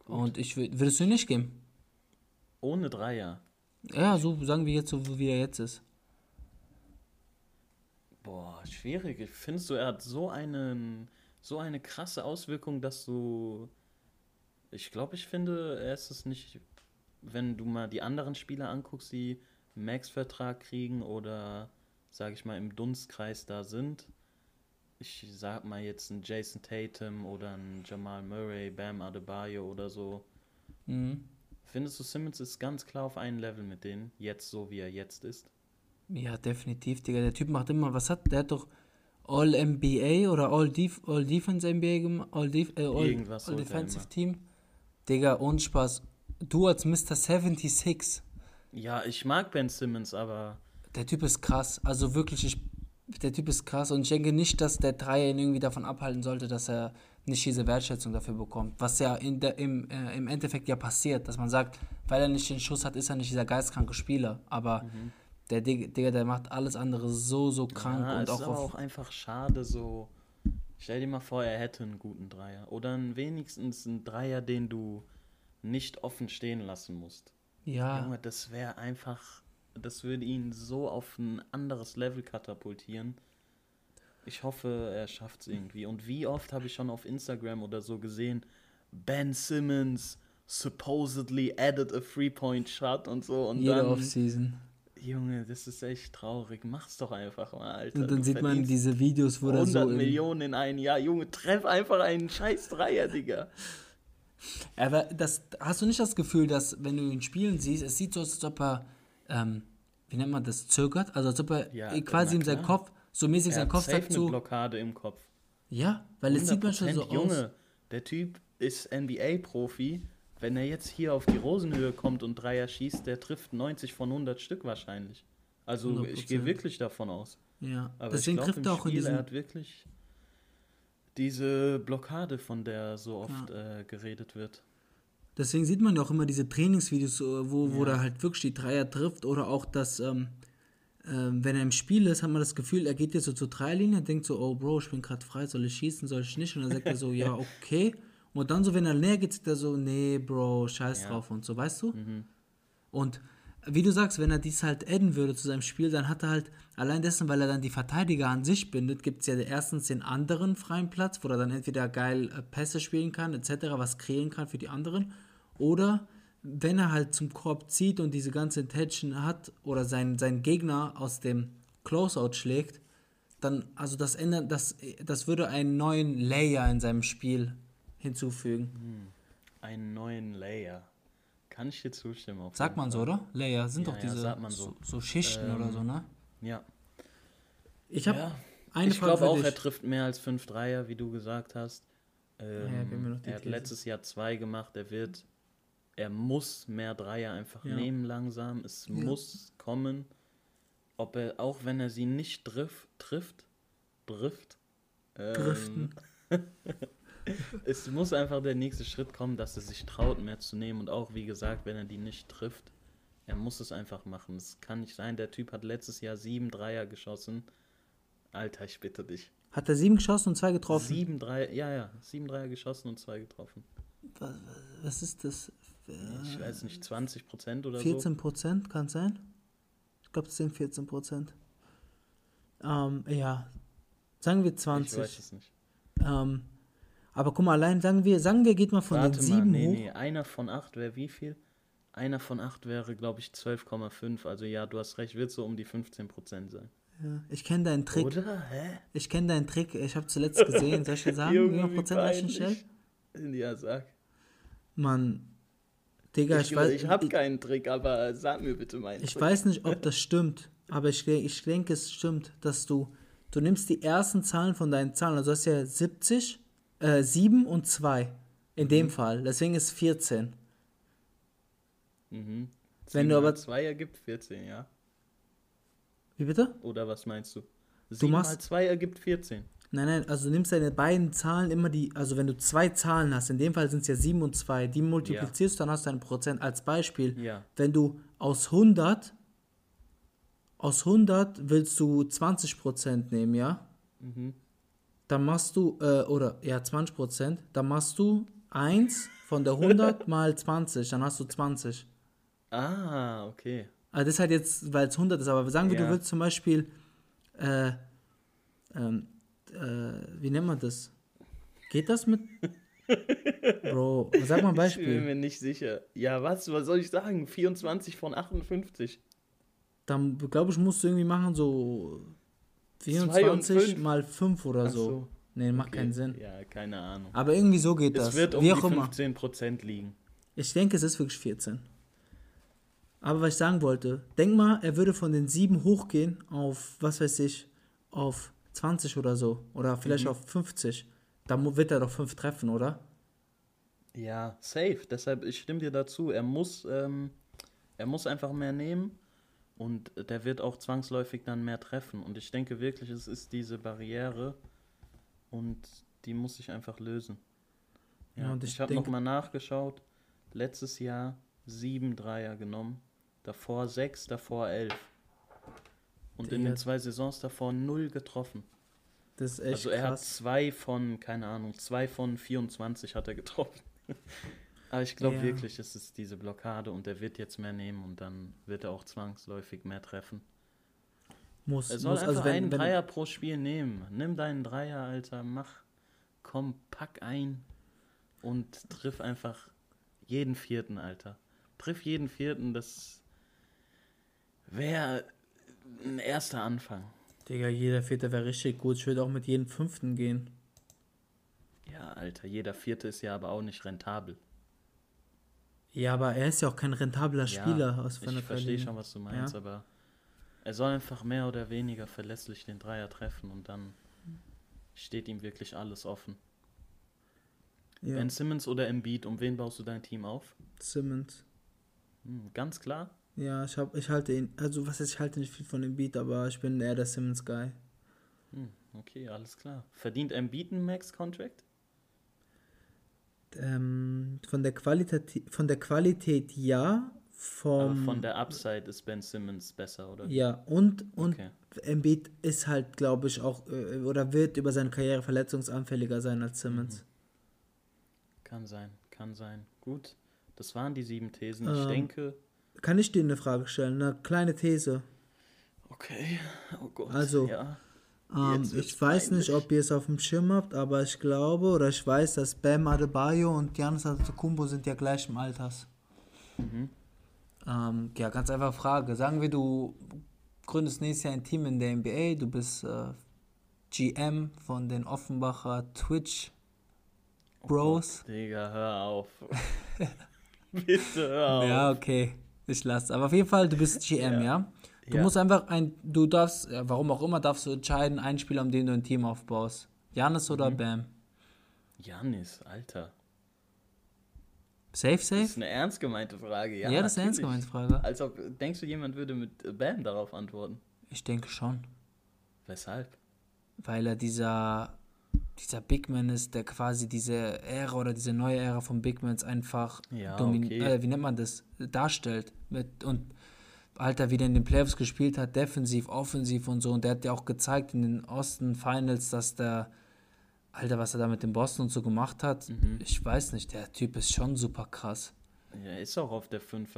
Und ich würd, würdest du ihn nicht geben? Ohne Dreier. Ja, so sagen wir jetzt, so wie er jetzt ist. Boah, schwierig. Findest du, er hat so einen, so eine krasse Auswirkung, dass du. Ich glaube, ich finde, er ist es nicht, wenn du mal die anderen Spieler anguckst, die einen Max-Vertrag kriegen oder, sage ich mal, im Dunstkreis da sind. Ich sag mal jetzt ein Jason Tatum oder ein Jamal Murray, Bam Adebayo oder so. Mhm. Findest du, Simmons ist ganz klar auf einem Level mit denen, jetzt so wie er jetzt ist? Ja, definitiv, Digga. Der Typ macht immer, was hat, der hat doch All-NBA oder All-Def All-Defense-NBA gemacht, All-Def äh, All, Irgendwas holt er All-Defensive-Team. Digga, ohne Spaß. Du als Mr. 76, Ja, ich mag Ben Simmons, aber der Typ ist krass. Also wirklich, ich, der Typ ist krass und ich denke nicht, dass der Dreier ihn irgendwie davon abhalten sollte, dass er nicht diese Wertschätzung dafür bekommt. Was ja in der, im, äh, im Endeffekt ja passiert, dass man sagt, weil er nicht den Schuss hat, ist er nicht dieser geistkranke Spieler. Aber der Dig- Digga, der macht alles andere so, so krank. Ja, und es auch ist aber auch einfach schade so. Stell dir mal vor, er hätte einen guten Dreier. Oder wenigstens einen Dreier, den du nicht offen stehen lassen musst. Ja, Junge, das wäre einfach, das würde ihn so auf ein anderes Level katapultieren. Ich hoffe, er schafft es irgendwie. Und wie oft habe ich schon auf Instagram oder so gesehen, Ben Simmons supposedly added a three-point shot und so. Und jede dann, Offseason. Junge, das ist echt traurig. Mach's doch einfach mal, Alter. Und dann Du sieht man diese Videos, wo 100 so. Im, Millionen in einem Jahr. Junge, treff einfach einen scheiß Dreier, Digga. aber das, hast du nicht das Gefühl, dass, wenn du ihn spielen siehst, es sieht so aus, als ob er, ähm, wie nennt man das, zögert? Also als ob er Ja, äh, quasi in seinem. Kopf, so mäßig Er sein Kopf sagt eine so. Blockade im Kopf. Ja, weil es sieht man schon so 100%, aus. Junge, der Typ ist NBA-Profi. Wenn er jetzt hier auf die Rosenhöhe kommt und Dreier schießt, der trifft 90 von 100 Stück wahrscheinlich. Also ich gehe 100%. wirklich davon aus. Ja, Aber deswegen ich glaub, trifft er auch in Spiel, er diesem. hat wirklich diese Blockade, von der so oft äh, geredet wird. Deswegen sieht man ja auch immer diese Trainingsvideos, äh, wo, wo Ja. er halt wirklich die Dreier trifft oder auch das, ähm, ähm, wenn er im Spiel ist, hat man das Gefühl, er geht jetzt so zur Dreierlinie und denkt so, oh Bro, ich bin gerade frei, soll ich schießen, soll ich nicht? Und dann sagt er so, ja, (laughs) okay. Und dann so, wenn er näher geht, sagt er so, nee, Bro, scheiß Ja. drauf und so, weißt du? Mhm. Und wie du sagst, wenn er dies halt adden würde zu seinem Spiel, dann hat er halt, allein dessen, weil er dann die Verteidiger an sich bindet, gibt es ja erstens den anderen freien Platz, wo er dann entweder geil äh, Pässe spielen kann, etc., was kreieren kann für die anderen. Oder wenn er halt zum Korb zieht und diese ganze Intention hat oder sein, sein Gegner aus dem Closeout schlägt, dann, also das ändert, das, das würde einen neuen Layer in seinem Spiel hinzufügen. Einen neuen Layer. Kann ich dir zustimmen? Sagt man so, Fall. oder? Layer sind Ja, doch ja, diese man so. so. So, Schichten oder Ähm, so, ne? Ja. Ich habe Ja. Eine ich glaube auch, dich. er trifft mehr als fünf Dreier, wie du gesagt hast. Ähm, Ja, ja er hat These. letztes Jahr zwei gemacht. Er wird, er muss mehr Dreier einfach Ja. nehmen langsam. Es Ja. muss kommen. Ob er, auch wenn er sie nicht triff, trifft, trifft, ähm, Driften. (laughs) (laughs) es muss einfach der nächste Schritt kommen, dass er sich traut, mehr zu nehmen. Und auch, wie gesagt, wenn er die nicht trifft, er muss es einfach machen. Es kann nicht sein, der Typ hat letztes Jahr sieben Dreier geschossen. Alter, ich bitte dich. Hat er sieben geschossen und zwei getroffen? Sieben Dreier, ja, ja, sieben Dreier geschossen und zwei getroffen. Was, was ist das? Ich weiß nicht, 20 Prozent oder 14 Prozent, kann sein? Ich glaube, es sind 14 Prozent. Ähm, ja, sagen wir so. Ich 20. weiß es nicht. Ähm, aber guck mal, allein sagen wir, sagen wir, geht mal von Warte den mal, sieben nee, hoch. nee, einer von acht wäre wie viel? Einer von acht wäre, glaube ich, 12,5. Also ja, du hast recht, wird so um die 15 Prozent sein. Ja, ich kenne deinen Trick. Oder? Hä? Ich kenne deinen Trick. Ich habe zuletzt gesehen. Soll ich dir sagen, wie viel Prozent stellt? Ja, sag. Mann, Digga, ich, Ich, weiß, ich habe keinen Trick, aber sag mir bitte meinen ich Trick. weiß nicht, ob das stimmt, aber ich, ich denke, es stimmt, dass du, du nimmst die ersten Zahlen von deinen Zahlen, also du hast ja 70, äh, 7 und 2 in Mhm. dem Fall, deswegen ist 14. Mhm. Wenn du aber- 2 ergibt 14, ja? Wie bitte? Oder was meinst du? 7 machst- mal 2 ergibt 14. Nein, nein, also du nimmst deine beiden Zahlen immer die, also wenn du zwei Zahlen hast, in dem Fall sind es ja 7 und 2, die multiplizierst du, dann hast du ein Prozent. Als Beispiel, Ja. wenn du aus 100, aus 100 willst du 20% nehmen, ja? Mhm. Dann machst du, äh, oder ja, 20%, dann machst du 1 von der 100 (laughs) mal 20, dann hast du 20. Ah, okay. Also das ist halt jetzt, weil es 100 ist, aber sagen wir, Ja. du willst zum Beispiel, äh, ähm, äh, wie nennt man das? Geht das mit? (laughs) Bro, sag mal ein Ich bin Beispiel. mir nicht sicher. Ja, was, was soll ich sagen? 24 von 58. Dann, glaube ich, musst du irgendwie machen so 24 fünf. mal 5 oder so. so, Nee, macht Okay. keinen Sinn. Ja, keine Ahnung. Aber irgendwie so geht das. Es wird um wie die auch immer. 15% liegen. Ich denke, es ist wirklich 14. Aber was ich sagen wollte, denk mal, er würde von den 7 hochgehen auf, was weiß ich, auf 20 oder so. Oder vielleicht Mhm. auf 50. Da wird er doch 5 treffen, oder? Ja, safe. Deshalb, ich stimme dir dazu. Er muss, ähm, er muss einfach mehr nehmen und der wird auch zwangsläufig dann mehr treffen. Und ich denke wirklich, es ist diese Barriere und die muss sich einfach lösen. Ja, Ja, und ich ich habe nochmal nachgeschaut. Letztes Jahr sieben Dreier genommen, davor sechs, davor elf. Und in den zwei Saisons davor null getroffen. Das ist echt Also er hat krass. zwei von, keine Ahnung, zwei von 24 hat er getroffen. (laughs) Aber ich glaube Ja. wirklich, es ist diese Blockade und er wird jetzt mehr nehmen und dann wird er auch zwangsläufig mehr treffen. Muss, Er soll muss, einfach also wenn, einen wenn, Dreier pro Spiel nehmen. Nimm deinen Dreier, Alter, mach, komm, pack ein und triff einfach jeden vierten, Alter. Triff jeden vierten, das wäre ein erster Anfang. Digga, jeder Vierte wäre richtig gut. Ich würde auch mit jedem Fünften gehen. Ja, Alter, jeder vierte ist ja aber auch nicht rentabel. Ja, aber er ist ja auch kein rentabler Spieler aus von ich verstehe schon, was du meinst, Ja. aber er soll einfach mehr oder weniger verlässlich den Dreier treffen und dann steht ihm wirklich alles offen. Ja, Ben Simmons oder Embiid, um wen baust du dein Team auf? Simmons. Hm, ganz klar. Ja, ich, hab, ich halte ihn, also was heißt, ich halte nicht viel von Beat, aber ich bin eher der Simmons-Guy. Hm, okay, alles klar. Verdient Embiid einen Max-Contract? Ähm, von, der Qualität, von der Qualität ja, Aber vom, von der Upside ist Ben Simmons besser, oder? ja, und, und Okay. Embiid ist halt, glaube ich, auch, äh, oder wird über seine Karriere verletzungsanfälliger sein als Simmons. Kann sein, kann sein. Gut, das waren die sieben Thesen. Ich Ähm, denke. Kann ich dir eine Frage stellen? Eine kleine These. Okay, oh Gott. Also, ja. Ähm, ich weiß nicht, peinlich. ob ihr es auf dem Schirm habt, aber ich glaube oder ich weiß, dass Bam Adebayo und Giannis Antetokounmpo sind ja gleichen Alters. Mhm. Ähm, ja, ganz einfache Frage. Sagen wir, du gründest nächstes Jahr ein Team in der NBA, du bist äh, GM von den Offenbacher Twitch Bros. Oh Gott, Digga, hör auf. (laughs) Bitte hör auf. Ja, okay. Ich lasse. Aber auf jeden Fall, du bist GM, ja. Ja. Du Ja. musst einfach ein, du darfst, warum auch immer, darfst du entscheiden, einen Spieler, um den du ein Team aufbaust. Janis oder Mhm. Bam? Janis, Alter. Safe, Das safe? ist eine ernst gemeinte Frage. Ja, Ja, das ist eine ernst gemeinte Frage. Als ob, denkst du, jemand würde mit Bam darauf antworten? Ich denke schon. Weshalb? Weil er dieser, dieser Big Man ist, der quasi diese Ära oder diese neue Ära von Big Mans einfach Ja, domin- okay. äh, wie nennt man das, darstellt. Mit, und Alter, wie der in den Playoffs gespielt hat, defensiv, offensiv und so. Und der hat ja auch gezeigt in den Osten Finals, dass der, Alter, was er da mit dem Boston und so gemacht hat, Mhm. ich weiß nicht, der Typ ist schon super krass. Ja, er ist auch auf der 5.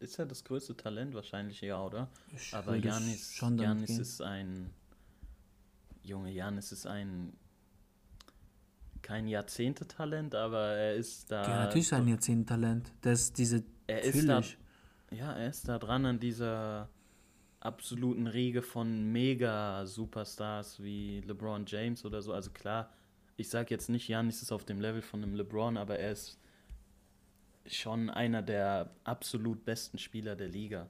Ist er das größte Talent wahrscheinlich, ja, oder? Ich Aber Janis, schon Janis ist ein. Junge, Janis ist ein. Kein Jahrzehnte-Talent, aber er ist da. Ja, natürlich ist er ein Jahrzehnt-Talent. Das ist diese, Er ist da, natürlich. Ja, er ist da dran an dieser absoluten Riege von Mega-Superstars wie LeBron James oder so. Also klar, ich sage jetzt nicht, Janis ist auf dem Level von einem LeBron, aber er ist schon einer der absolut besten Spieler der Liga.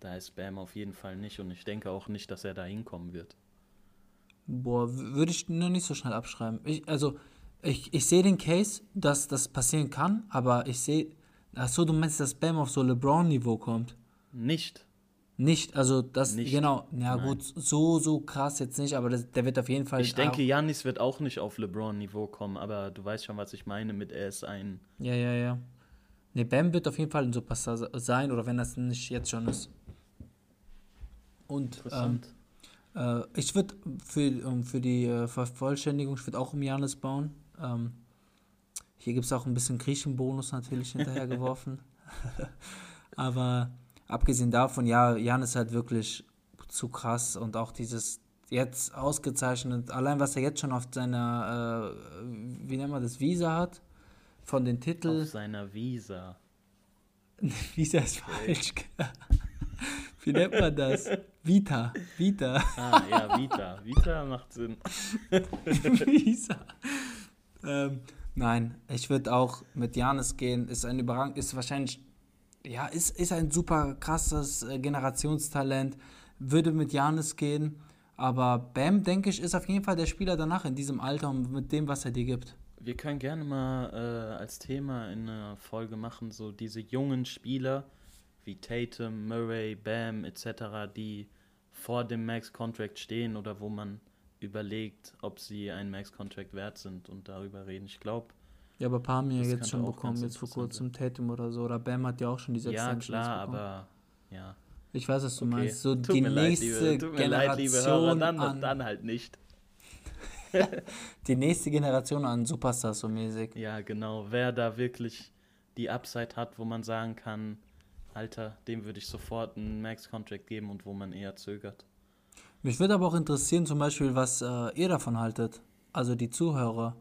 Da ist Bam auf jeden Fall nicht und ich denke auch nicht, dass er da hinkommen wird. Boah, würde ich nur nicht so schnell abschreiben. Ich, also, ich, ich sehe den Case, dass das passieren kann, aber ich sehe. Achso, du meinst, dass Bam auf so LeBron-Niveau kommt? Nicht. Nicht, also das, Nicht. genau, ja Nein. gut, so, so krass jetzt nicht, aber das, der wird auf jeden Fall. Ich denke, Janis wird auch nicht auf LeBron-Niveau kommen, aber du weißt schon, was ich meine mit er ist ein. Ja, ja, ja. Ne, Bam wird auf jeden Fall ein Superstar se- sein, oder wenn das nicht jetzt schon ist. Und ähm, Interessant. Äh, ich würde für, um, für die äh, Vervollständigung, ich würde auch um Janis bauen. Ähm, hier gibt es auch ein bisschen Griechenbonus natürlich hinterhergeworfen. (laughs) Aber abgesehen davon, ja, Janis ist halt wirklich zu krass und auch dieses jetzt ausgezeichnet, allein was er jetzt schon auf seiner, äh, wie nennt man das, Visa hat, von den auf Titeln. seiner Visa. (laughs) Visa ist falsch. (laughs) wie nennt man das? Vita, Vita. Ah, ja, Vita. Vita macht Sinn. Visa. Ähm, nein, ich würde auch mit Janis gehen. Ist ein überragend, ist wahrscheinlich, ja, ist, ist ein super krasses äh, Generationstalent. Würde mit Janis gehen. Aber Bam, denke ich, ist auf jeden Fall der Spieler danach in diesem Alter und mit dem, was er dir gibt. Wir können gerne mal äh, als Thema in einer Folge machen, so diese jungen Spieler wie Tatum, Murray, Bam etc., die vor dem Max-Contract stehen oder wo man überlegt, ob sie einen Max-Contract wert sind und darüber reden. Ich glaube, Ja, aber paar haben ja jetzt schon bekommen, jetzt vor kurzem Tatum oder so. Oder Bam hat ja auch schon diese ja Extension jetzt klar, bekommen. aber ja. Ich weiß, was du Okay. meinst. So Tut die leid, nächste liebe, tut mir leid, liebe Hörer, Generation dann, an, dann halt nicht. (laughs) die nächste Generation an Superstars so mäßig. Ja, genau. Wer da wirklich die Upside hat, wo man sagen kann, Alter, dem würde ich sofort einen Max-Contract geben und wo man eher zögert. Mich würde aber auch interessieren, zum Beispiel, was äh, ihr davon haltet. Also die Zuhörer.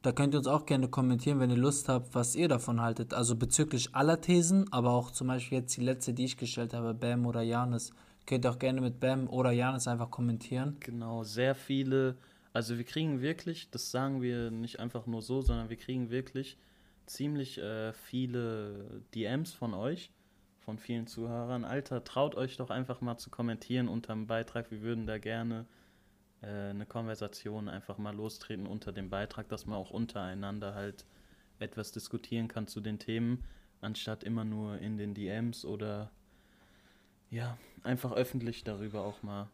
Da könnt ihr uns auch gerne kommentieren, wenn ihr Lust habt, was ihr davon haltet. Also bezüglich aller Thesen, aber auch zum Beispiel jetzt die letzte, die ich gestellt habe, Bam oder Janis. Könnt ihr auch gerne mit Bam oder Janis einfach kommentieren. Genau, sehr viele. Also wir kriegen wirklich, das sagen wir nicht einfach nur so, sondern wir kriegen wirklich ziemlich äh, viele DMs von euch, von vielen Zuhörern. Alter, traut euch doch einfach mal zu kommentieren unter dem Beitrag. Wir würden da gerne äh, eine Konversation einfach mal lostreten unter dem Beitrag, dass man auch untereinander halt etwas diskutieren kann zu den Themen, anstatt immer nur in den DMs oder ja, einfach öffentlich darüber auch mal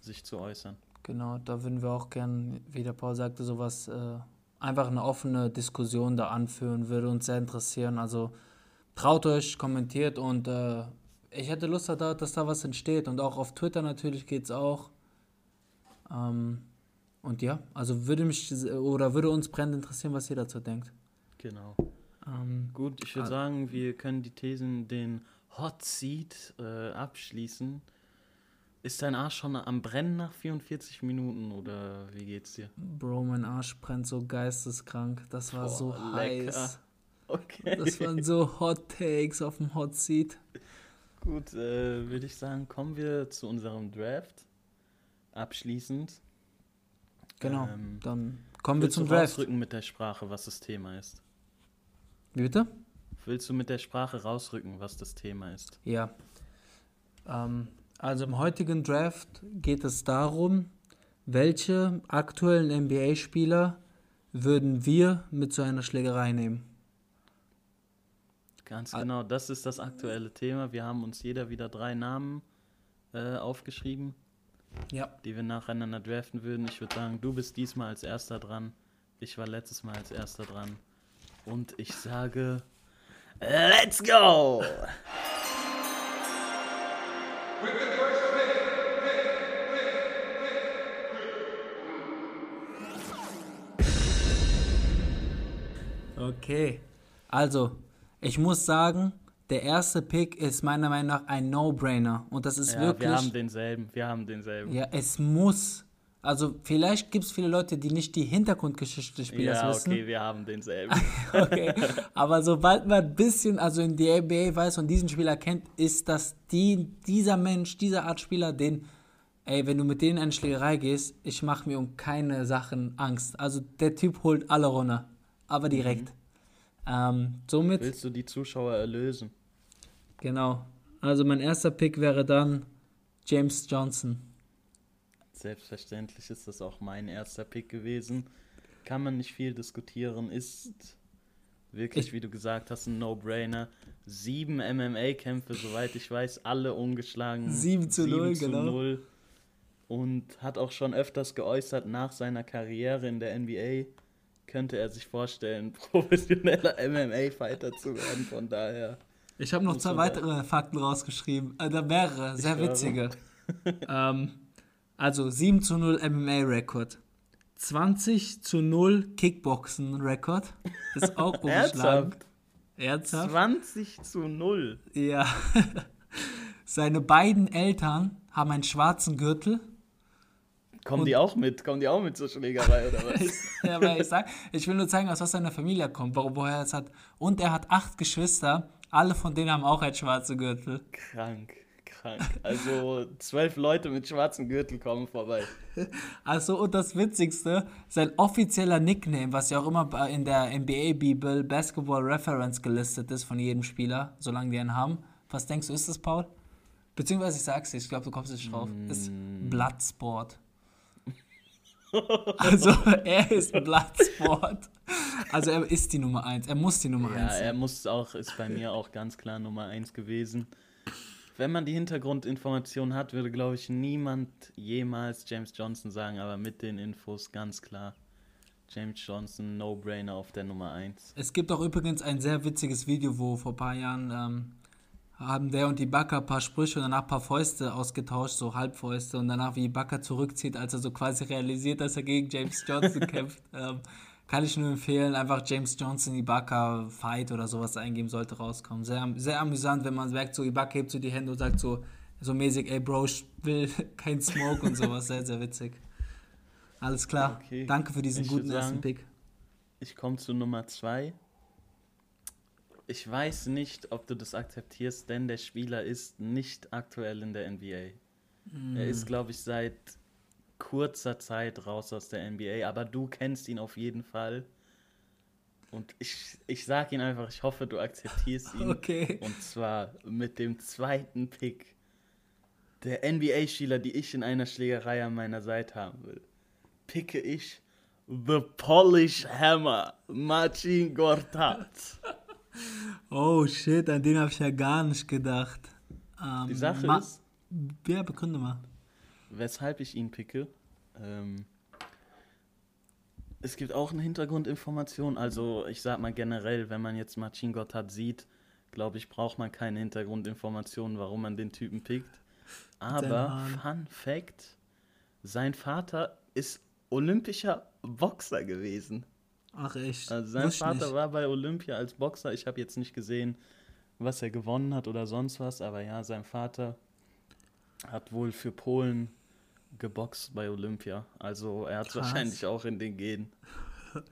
sich zu äußern. Genau, da würden wir auch gern, wie der Paul sagte, sowas, äh, einfach eine offene Diskussion da anführen, würde uns sehr interessieren. Also traut euch, kommentiert und äh, ich hätte Lust, da, dass da was entsteht. Und auch auf Twitter natürlich geht's auch. Ähm, und ja, also würde mich oder würde uns brennend interessieren, was ihr dazu denkt. Genau. Ähm, Gut, ich würde Ah. sagen, wir können die Thesen, den Hot Seat äh, abschließen. Ist dein Arsch schon am Brennen nach 44 Minuten oder wie geht's dir? Bro, mein Arsch brennt so geisteskrank. Das war so Boah, lecker. heiß. Okay. Das waren so Hot Takes auf dem Hot Seat. Gut, äh, würde ich sagen, kommen wir zu unserem Draft. Abschließend. Genau, Ähm, dann kommen wir Willst zum du Draft. rausrücken mit der Sprache, was das Thema ist? Wie bitte? Willst du mit der Sprache rausrücken, was das Thema ist? Ja. Ähm, Also im heutigen Draft geht es darum, welche aktuellen NBA-Spieler würden wir mit so einer Schlägerei nehmen? Ganz genau, das ist das aktuelle Thema. Wir haben uns jeder wieder drei Namen äh, aufgeschrieben, Ja. die wir nacheinander draften würden. Ich würde sagen, du bist diesmal als erster dran. Ich war letztes Mal als erster dran. Und ich sage, let's go! Okay. Also, ich muss sagen, der erste Pick ist meiner Meinung nach ein No-Brainer. Und das ist Ja, wirklich. wir haben denselben, wir haben denselben. Ja, es muss. Also, vielleicht gibt es viele Leute, die nicht die Hintergrundgeschichte des Spielers Ja, wissen. okay, wir haben denselben. (laughs) Okay. Aber sobald man ein bisschen, also in der NBA weiß und diesen Spieler kennt, ist das die, dieser Mensch, dieser Art Spieler, den, ey, wenn du mit denen in eine Schlägerei gehst, ich mache mir um keine Sachen Angst. Also der Typ holt alle runter. Aber direkt. Ähm, somit, Willst du die Zuschauer erlösen? genau. Also mein erster Pick wäre dann James Johnson. Selbstverständlich ist das auch mein erster Pick gewesen. Kann man nicht viel diskutieren, ist wirklich, Ich- wie du gesagt hast, ein No-Brainer. Sieben MMA-Kämpfe, soweit ich weiß, alle ungeschlagen. Sieben zu null, genau. null. Und hat auch schon öfters geäußert, nach seiner Karriere in der NBA könnte er sich vorstellen, (laughs) professioneller MMA-Fighter zu werden. Von daher, Ich habe noch zwei weitere Fakten rausgeschrieben. Äh, mehrere, sehr witzige. (laughs) ähm, also 7 zu 0 MMA-Rekord. 20 zu 0 Kickboxen-Rekord. Ist auch (laughs) umgeschlagen. ernsthaft? Ernsthaft? 20 zu 0. Ja. Seine beiden Eltern haben einen schwarzen Gürtel. Kommen Und- die auch mit? Kommen die auch mit zur Schlägerei oder was? (laughs) ja, aber ich, sag, ich will nur zeigen, aus was seiner Familie kommt, woher er es hat. Und er hat acht Geschwister. Alle von denen haben auch einen schwarzen Gürtel. Krank, krank. Also zwölf Leute mit schwarzem Gürtel kommen vorbei. Also, und das Witzigste, sein offizieller Nickname, was ja auch immer in der NBA-Bibel Basketball Reference gelistet ist von jedem Spieler, solange die einen haben. Was denkst du, ist das, Paul? Beziehungsweise, ich sag's dir, ich glaube, du kommst nicht drauf. Ist Bloodsport. Also, er ist Bloodsport. Also, er ist die Nummer 1. Er muss die Nummer 1 Ja, sein. er muss auch, ist bei mir auch ganz klar Nummer eins gewesen. Wenn man die Hintergrundinformationen hat, würde, glaube ich, niemand jemals James Johnson sagen, aber mit den Infos ganz klar. James Johnson, No-Brainer auf der Nummer eins. Es gibt auch übrigens ein sehr witziges Video, wo vor ein paar Jahren ähm, haben der und Ibaka ein paar Sprüche und danach ein paar Fäuste ausgetauscht, so Halbfäuste und danach wie Ibaka zurückzieht, als er so quasi realisiert, dass er gegen James Johnson (laughs) kämpft. Ähm, kann ich nur empfehlen, einfach James Johnson, Ibaka Fight oder sowas eingeben, sollte rauskommen. Sehr, sehr amüsant, wenn man merkt, so Ibaka hebt so die Hände und sagt so, so mäßig, ey Bro, ich will (laughs) kein Smoke und sowas. Sehr, sehr witzig. Alles klar. Okay. Danke für diesen Ich guten würd ersten sagen, Pick. Ich komme zu Nummer zwei. Ich weiß nicht, ob du das akzeptierst, denn der Spieler ist nicht aktuell in der NBA. Er ist, glaube ich, seit kurzer Zeit raus aus der NBA, aber du kennst ihn auf jeden Fall. Und ich, ich sag ihn einfach, ich hoffe, du akzeptierst ihn. Okay. Und zwar mit dem zweiten Pick der NBA-Spieler, die ich in einer Schlägerei an meiner Seite haben will. Picke ich The Polish Hammer, Marcin Gortat. Oh shit, an den habe ich ja gar nicht gedacht. Ähm, Die Sache ist, Ja, begründe mal. weshalb ich ihn picke. Ähm, es gibt auch eine Hintergrundinformation. Also, ich sag mal generell, wenn man jetzt Marcin Gortat sieht, glaube ich, braucht man keine Hintergrundinformationen, warum man den Typen pickt. Aber. Fun Fact: Sein Vater ist olympischer Boxer gewesen. Ach echt. Also sein Wusste ich Vater nicht. war bei Olympia als Boxer. Ich habe jetzt nicht gesehen, was er gewonnen hat oder sonst was, aber ja, sein Vater hat wohl für Polen geboxt bei Olympia. Also er hat Krass. wahrscheinlich auch in den Genen. (laughs)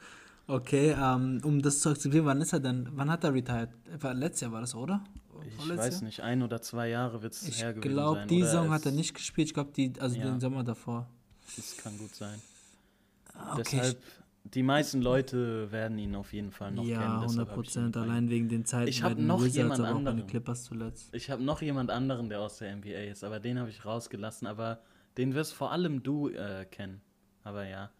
Okay, ähm, um das zu akzeptieren, wann ist er denn? Wann hat er retired? Letztes Jahr war das, oder? Ich weiß Jahr? nicht, ein oder zwei Jahre wird es Ich her gewesen glaube, sein. die oder Saison hat er nicht gespielt. Ich glaube, die, also Ja. den Sommer davor. Das kann gut sein. Okay. Deshalb die meisten Leute werden ihn auf jeden Fall noch kennen. ja, deshalb 100 hab ich ihn Prozent. Allein wegen den Zeiten Ich bei den noch Wizards, jemand aber auch bei anderen. Clippers zuletzt. Ich habe noch jemand anderen, der aus der NBA ist, aber den habe ich rausgelassen. Aber den wirst vor allem du äh, kennen. Aber ja,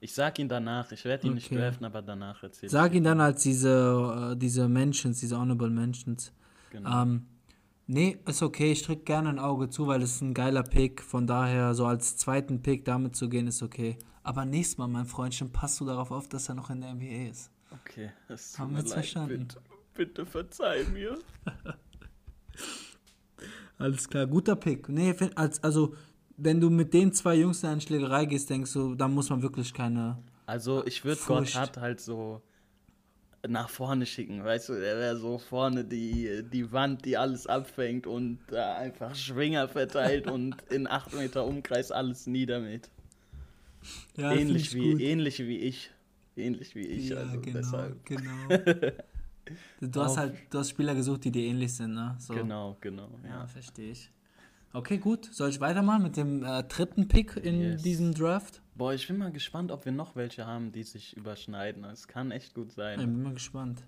ich sag ihn danach. Ich werde ihn nicht Okay. draften, aber danach erzähl Sag ich ihn dann als diese, äh, diese Mentions, diese Honorable Mentions. Genau. Ähm, nee, ist okay. Ich drücke gerne ein Auge zu, weil es ist ein geiler Pick. Von daher, so als zweiten Pick damit zu gehen, ist okay. Aber nächstes Mal, mein Freundchen, passt du darauf auf, dass er noch in der NBA ist. Okay, das tut Haben wir jetzt verstanden? Bitte, bitte verzeih mir. (laughs) Alles klar, guter Pick. Nee, als, also, wenn du mit den zwei Jungs in eine Schlägerei gehst, denkst du, da muss man wirklich keine. Also ich würde Furcht. Gotthard halt so nach vorne schicken, weißt du, der wäre so vorne die, die Wand, die alles abfängt und da einfach Schwinger verteilt und in 8 Meter Umkreis alles niedermäht. Ja, ähnlich, wie, ähnlich wie ich. Ähnlich wie ich, Ja, also genau, deshalb. genau. (laughs) Du hast Auf- halt, du hast Spieler gesucht, die dir ähnlich sind, ne? So. Genau, genau, Ja, ja. verstehe ich. Okay, gut. Soll ich weitermachen mit dem äh, dritten Pick in Yes. diesem Draft? Boah, ich bin mal gespannt, ob wir noch welche haben, die sich überschneiden. Es kann echt gut Ich sein. bin mal gespannt.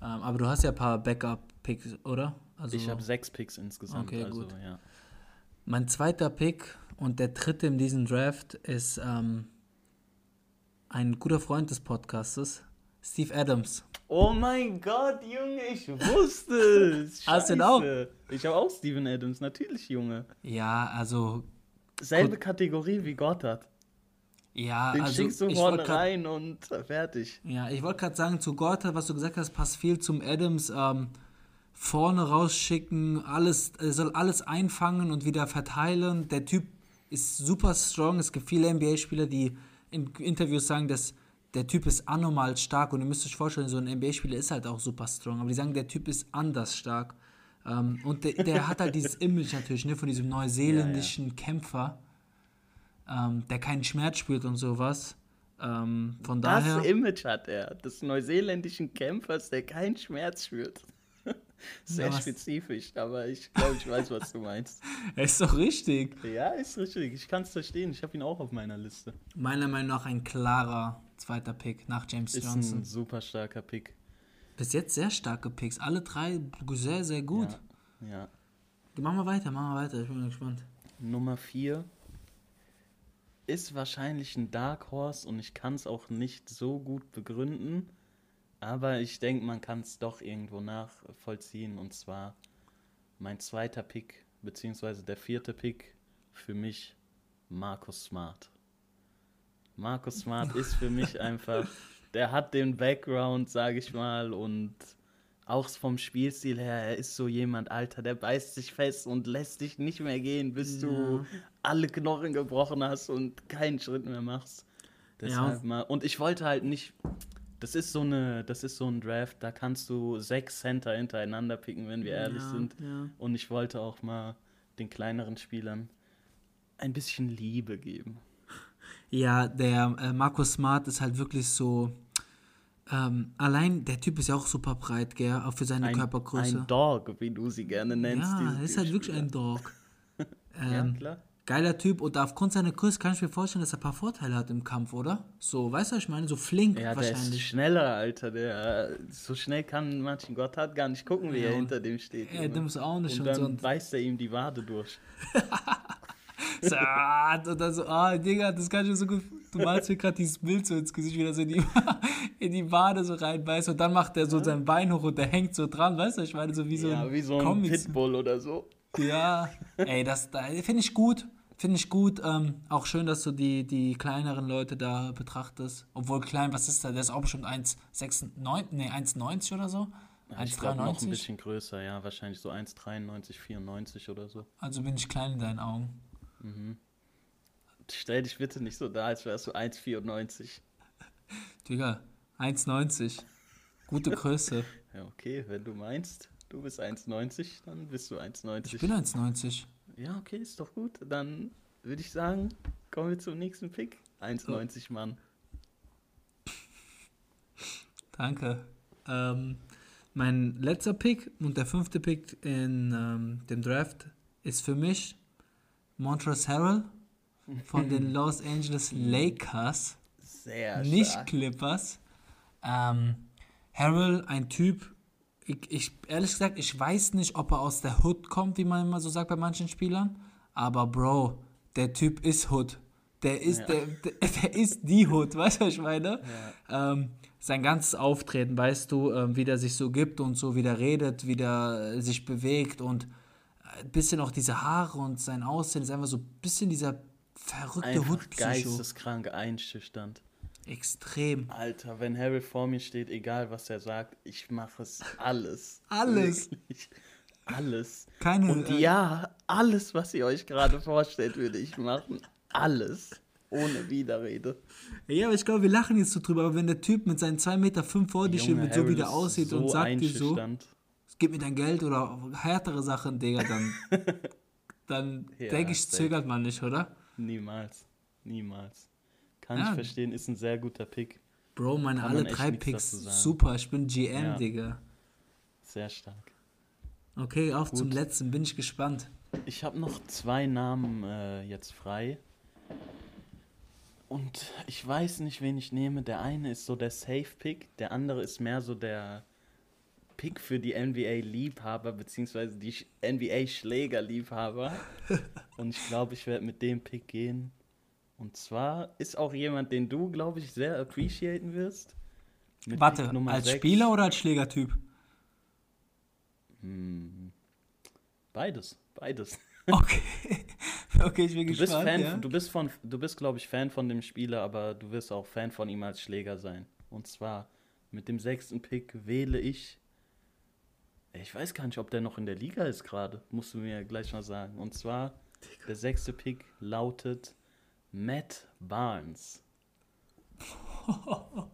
Ähm, aber du hast ja ein paar Backup-Picks, oder? Also Ich habe sechs Picks insgesamt, Okay, also gut. ja. mein zweiter Pick und der dritte in diesem Draft ist ähm, ein guter Freund des Podcastes, Steve Adams. Oh mein Gott, Junge, ich wusste es. (laughs) Hast du ihn auch? Ich habe auch Steven Adams, natürlich, Junge. Ja, also Selbe Kategorie wie Gotthard. ja, Den also schickst du ich vorne rein und fertig. Ja, ich wollte gerade sagen, zu Gorta, was du gesagt hast, passt viel zum Adams. Ähm, vorne rausschicken, alles, er soll alles einfangen und wieder verteilen. Der Typ ist super strong. Es gibt viele NBA-Spieler, die in Interviews sagen, dass der Typ ist anormal stark und ihr müsst euch vorstellen, so ein NBA-Spieler ist halt auch super strong. Aber die sagen, der Typ ist anders stark. Ähm, und der, der hat halt dieses Image natürlich, ne, von diesem neuseeländischen Kämpfer, ähm, der keinen Schmerz spürt und sowas. Ähm, von daher. Das Image hat er, des neuseeländischen Kämpfers, der keinen Schmerz spürt. (laughs) Sehr Ja, spezifisch, aber ich glaube, ich weiß, was du meinst. (laughs) Er ist doch richtig. Ja, ist richtig. Ich kann es verstehen. Ich habe ihn auch auf meiner Liste. Meiner Meinung nach ein klarer zweiter Pick nach James Ist Johnson. ein super starker Pick. Bis jetzt sehr starke Picks. Alle drei sehr, sehr gut. Ja. ja. Machen wir weiter, machen wir weiter. Ich bin gespannt. Nummer 4 ist wahrscheinlich ein Dark Horse und ich kann es auch nicht so gut begründen, aber ich denke, man kann es doch irgendwo nachvollziehen und zwar mein zweiter Pick, beziehungsweise der vierte Pick für mich, Markus Smart. Markus Smart ist für mich einfach, der hat den Background, sage ich mal, und auch vom Spielstil her, er ist so jemand, Alter, der beißt sich fest und lässt dich nicht mehr gehen, bis du alle Knochen gebrochen hast und keinen Schritt mehr machst. Deshalb mal. Und ich wollte halt nicht. Das ist so eine, das ist so ein Draft, da kannst du sechs Center hintereinander picken, wenn wir ehrlich Ja, sind. ja. Und ich wollte auch mal den kleineren Spielern ein bisschen Liebe geben. Ja, der äh, Markus Smart ist halt wirklich so. Ähm, allein der Typ ist ja auch super breit, gell? Auch für seine Ein, Körpergröße. ein Dog, wie du sie gerne nennst. ja, er ist halt wirklich ein Dog. (laughs) Ja, Ähm, klar. Geiler Typ und aufgrund seiner Größe kann ich mir vorstellen, dass er ein paar Vorteile hat im Kampf, oder? So, weißt du, was ich meine? So flink Ja, der ist wahrscheinlich. schneller, Alter. Der, so schnell kann Martin Gotthard gar nicht gucken, wie Ja, er hinter dem steht. Ja, dem ist auch nicht und und dann so. Beißt er ihm die Wade durch. (laughs) So, ah, und dann so, ah, Digga, das kann ich mir so gut. Du malst mir gerade dieses Bild so ins Gesicht, wie so in die, (laughs) in die Wade so reinbeißt und dann macht er so sein Bein hoch und der hängt so dran, weißt du? Ich meine, so wie so ja, ein wie so ein Comics. Pitbull oder so. Ja, ey, das da finde ich gut. Finde ich gut. Ähm, auch schön, dass du die, die kleineren Leute da betrachtest. Obwohl klein, was ist da? Der ist auch bestimmt 1,96, nee, 1,90 oder so. Ja, ich glaube noch ein 1,93. bisschen größer, ja, wahrscheinlich so 1,93, 94 oder so. Also bin ich klein in deinen Augen. Stell dich bitte nicht so dar, als wärst du 1,94. Digga, 1,90. Gute Größe. (laughs) Ja, okay, wenn du meinst, du bist 1,90, dann bist du 1,90. Ich bin 1,90. Ja, okay, ist doch gut. Dann würde ich sagen, kommen wir zum nächsten Pick. 1,90 Mann. (laughs) Danke. Ähm, mein letzter Pick und der fünfte Pick in ähm, dem Draft ist für mich Montrezl Harrell von den (laughs) Los Angeles Lakers. Sehr nicht stark. Clippers. Ähm, Harrell, ein Typ, ich, ich, ehrlich gesagt, ich weiß nicht, ob er aus der Hood kommt, wie man immer so sagt bei manchen Spielern. Aber Bro, der Typ ist Hood. Der ist, Ja. der, der, (laughs) der ist die Hood, weißt du, was ich meine? Ähm, sein ganzes Auftreten, weißt du, ähm, wie der sich so gibt und so, wie der redet, wie der sich bewegt und ein bisschen auch diese Haare und sein Aussehen ist einfach so ein bisschen dieser verrückte Hood-Psycho. geisteskrank einschüchternd. Extrem. Alter, wenn Harry vor mir steht, egal was er sagt, ich mache es alles. Alles. Wirklich. Alles. Keine, Und äh, ja, alles, was ihr euch gerade vorstellt, würde ich machen. Alles. Ohne Widerrede. Ja, aber ich glaube, wir lachen jetzt so drüber, aber wenn der Typ mit seinen 2,5 Meter fünf vor dir steht, mit so wie Harry, der das aussieht ist und sagt dir so. Gib mir dein Geld oder härtere Sachen, Digga, dann, (laughs) dann Ja, denke ich, zögert man nicht, oder? Niemals. Niemals. Kann Ja. ich verstehen, ist ein sehr guter Pick. Bro, meine Kann alle drei Picks, super, ich bin GM, Ja. Digga. Sehr stark. Okay, auf zum Gut. letzten, bin ich gespannt. Ich habe noch zwei Namen äh, jetzt frei. Und ich weiß nicht, wen ich nehme. Der eine ist so der Safe-Pick, der andere ist mehr so der Pick für die NBA-Liebhaber, beziehungsweise die Sch- NBA-Schläger-Liebhaber. (laughs) Und ich glaube, ich werde mit dem Pick gehen. Und zwar ist auch jemand, den du, glaube ich, sehr appreciaten wirst. Mit Warte, als sechs. Spieler oder als Schlägertyp? Hm, beides, beides. (laughs) Okay, okay, ich bin Du bist gespannt, Fan, ja. du bist von, du bist glaube ich Fan von dem Spieler, aber du wirst auch Fan von ihm als Schläger sein. Und zwar mit dem sechsten Pick wähle ich. Ich weiß gar nicht, ob der noch in der Liga ist gerade. Musst du mir gleich mal sagen. Und zwar der sechste Pick lautet Matt Barnes. (laughs)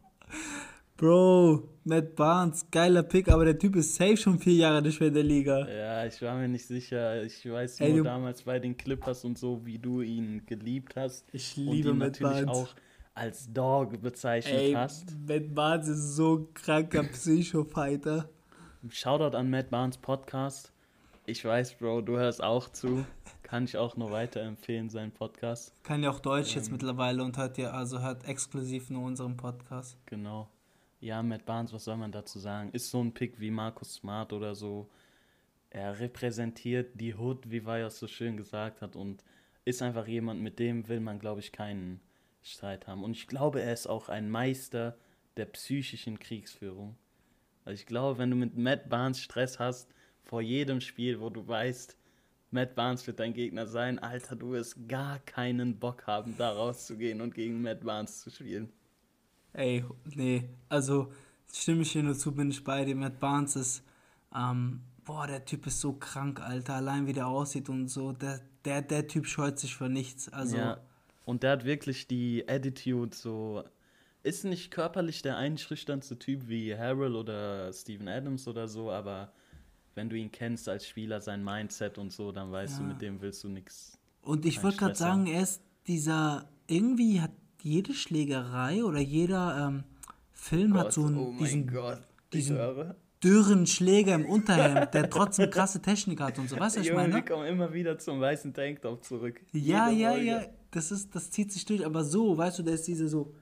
Bro, Matt Barnes, geiler Pick, aber der Typ ist safe schon vier Jahre nicht mehr in der Liga. Ja, ich war mir nicht sicher. Ich weiß nur du- damals bei den Clippers und so, wie du ihn geliebt hast. Ich und liebe ihn Matt natürlich Barnes. auch als Dog bezeichnet Ey, hast. Matt Barnes ist so ein kranker (coughs) Psycho-Fighter. Shoutout an Matt Barnes Podcast. Ich weiß, Bro, du hörst auch zu. Kann ich auch nur weiterempfehlen, seinen Podcast. Kann ja auch Deutsch Ähm. jetzt mittlerweile und hört ja, also hört exklusiv nur unseren Podcast. Genau. Ja, Matt Barnes, was soll man dazu sagen? Ist so ein Pick wie Markus Smart oder so. Er repräsentiert die Hood, wie Vajos so schön gesagt hat, und ist einfach jemand, mit dem will man, glaube ich, keinen Streit haben. Und ich glaube, er ist auch ein Meister der psychischen Kriegsführung. Also ich glaube, wenn du mit Matt Barnes Stress hast, vor jedem Spiel, wo du weißt, Matt Barnes wird dein Gegner sein, Alter, du wirst gar keinen Bock haben, da rauszugehen und gegen Matt Barnes zu spielen. Ey, nee, also stimme ich hier nur zu, bin ich bei dir. Matt Barnes ist, ähm, boah, der Typ ist so krank, Alter, allein wie der aussieht und so. Der, der, der Typ scheut sich für nichts. Also, Ja, und der hat wirklich die Attitude so. Ist nicht körperlich der einschüchternste Typ wie Harold oder Steven Adams oder so, aber wenn du ihn kennst als Spieler, sein Mindset und so, dann weißt du, Ja. mit dem willst du nichts. Und ich wollte gerade sagen, er ist dieser, irgendwie hat jede Schlägerei oder jeder ähm, Film hat so einen, oh diesen Gott, diesen- dürren Schläger im Unterhemd, der trotzdem krasse Technik hat und so. Weißt du, was ich meine? wir kommen immer wieder zum weißen Tanktop zurück. Ja, Jede ja, Folge. ja, das ist, das zieht sich durch, aber so, weißt du, der ist diese so,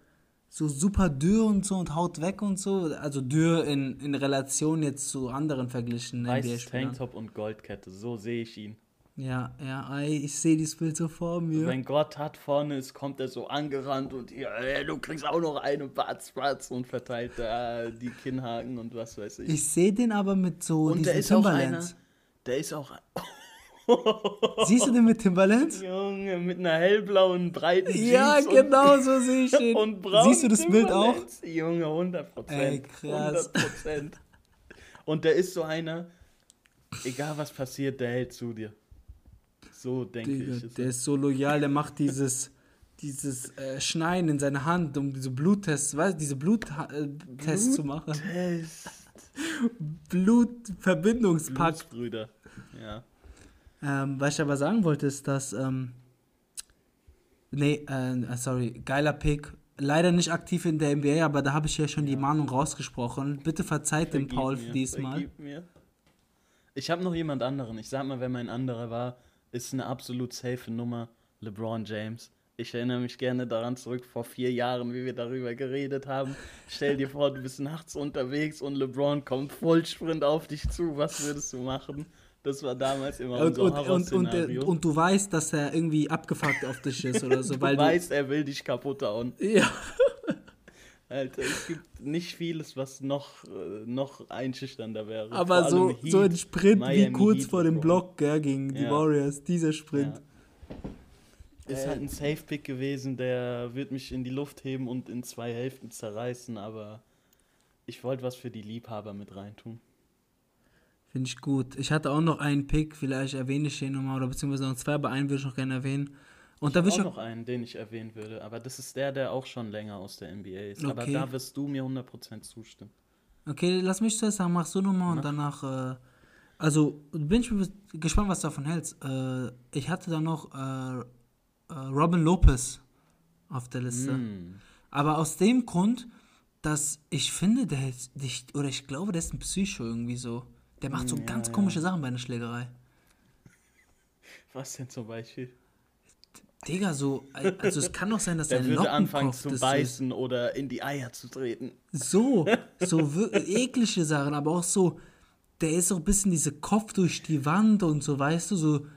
so super dürr und so und haut weg und so. Also dürr in, in Relation jetzt zu anderen verglichen NBA-Spielern. Tanktop und Goldkette, so sehe ich ihn. Ja, ja, ey, ich sehe dieses Bild so vor mir. Wenn Gott hat vorne ist, kommt er so angerannt und hier, ey, du kriegst auch noch eine Batz, Batz und verteilt da die Kinnhaken und was weiß ich. Ich sehe den aber mit so und diesen der ist auch einer, Timberlands. der ist auch, (laughs) Siehst du den mit Timberlands? Junge, mit einer hellblauen, breiten Jeans Ja, genau so sehe ich den. (laughs) und braun Siehst du das Bild auch? Junge, 100 Prozent. Ey, krass. 100 Prozent. Und der ist so einer, egal was passiert, der hält zu dir. So denke Digga, ich. der ist so loyal, der macht dieses, dieses äh, Schneiden in seine Hand, um diese Bluttests, weißt diese Bluttests zu machen. Test. (laughs) Blutverbindungspakt. Blutsbrüder. Ja. Ähm, was ich aber sagen wollte, ist, dass, ähm, nee, äh, sorry, geiler Pick. Leider nicht aktiv in der NBA, aber da habe ich ja schon die Mahnung rausgesprochen. Bitte verzeiht dem Paul mir, diesmal. Ich habe noch jemand anderen. Ich sag mal, wer mein anderer war, ist eine absolut safe Nummer. LeBron James. Ich erinnere mich gerne daran zurück, vor vier Jahren, wie wir darüber geredet haben. Stell dir vor, du bist nachts unterwegs und LeBron kommt Vollsprint auf dich zu. Was würdest du machen? Das war damals immer Und, unser und, und, und, und, du weißt, dass er irgendwie abgefuckt auf dich ist oder so, weil du weißt, er will dich kaputt hauen. du. Ja. Alter, es gibt nicht vieles, was noch, äh, noch einschüchternder wäre. Aber so, allem so ein Heat, Sprint wie Miami kurz Heat vor dem. Block gell, gegen die Ja. Warriors, dieser Sprint. Ja. Ist halt ein Safe-Pick gewesen, der wird mich in die Luft heben und in zwei Hälften zerreißen, aber ich wollte was für die Liebhaber mit reintun. Finde ich gut. Ich hatte auch noch einen Pick, vielleicht erwähne ich den nochmal, oder beziehungsweise noch zwei, aber einen würde ich noch gerne erwähnen. Und da Ich ich auch noch einen, den ich erwähnen würde, aber das ist der, der auch schon länger aus der NBA ist. Aber Okay. da wirst du mir 100% zustimmen. Okay, lass mich zuerst sagen, machst du nochmal und danach, äh, also bin ich gespannt, was du davon hältst. Äh, ich hatte da noch äh, äh, Robin Lopez auf der Liste. Hm. Aber aus dem Grund, dass ich finde, der ist, nicht, oder ich glaube, der ist ein Psycho irgendwie so. Der macht so Ja, ganz ja. komische Sachen bei einer Schlägerei. Was denn zum Beispiel? Digga, so, also es kann doch sein, dass (laughs) Der sein würde anfangen zu das ist. beißen oder in die Eier zu treten. So, (laughs) so eklige Sachen, aber auch so, der ist so ein bisschen diese Kopf durch die Wand und so, weißt du, so ein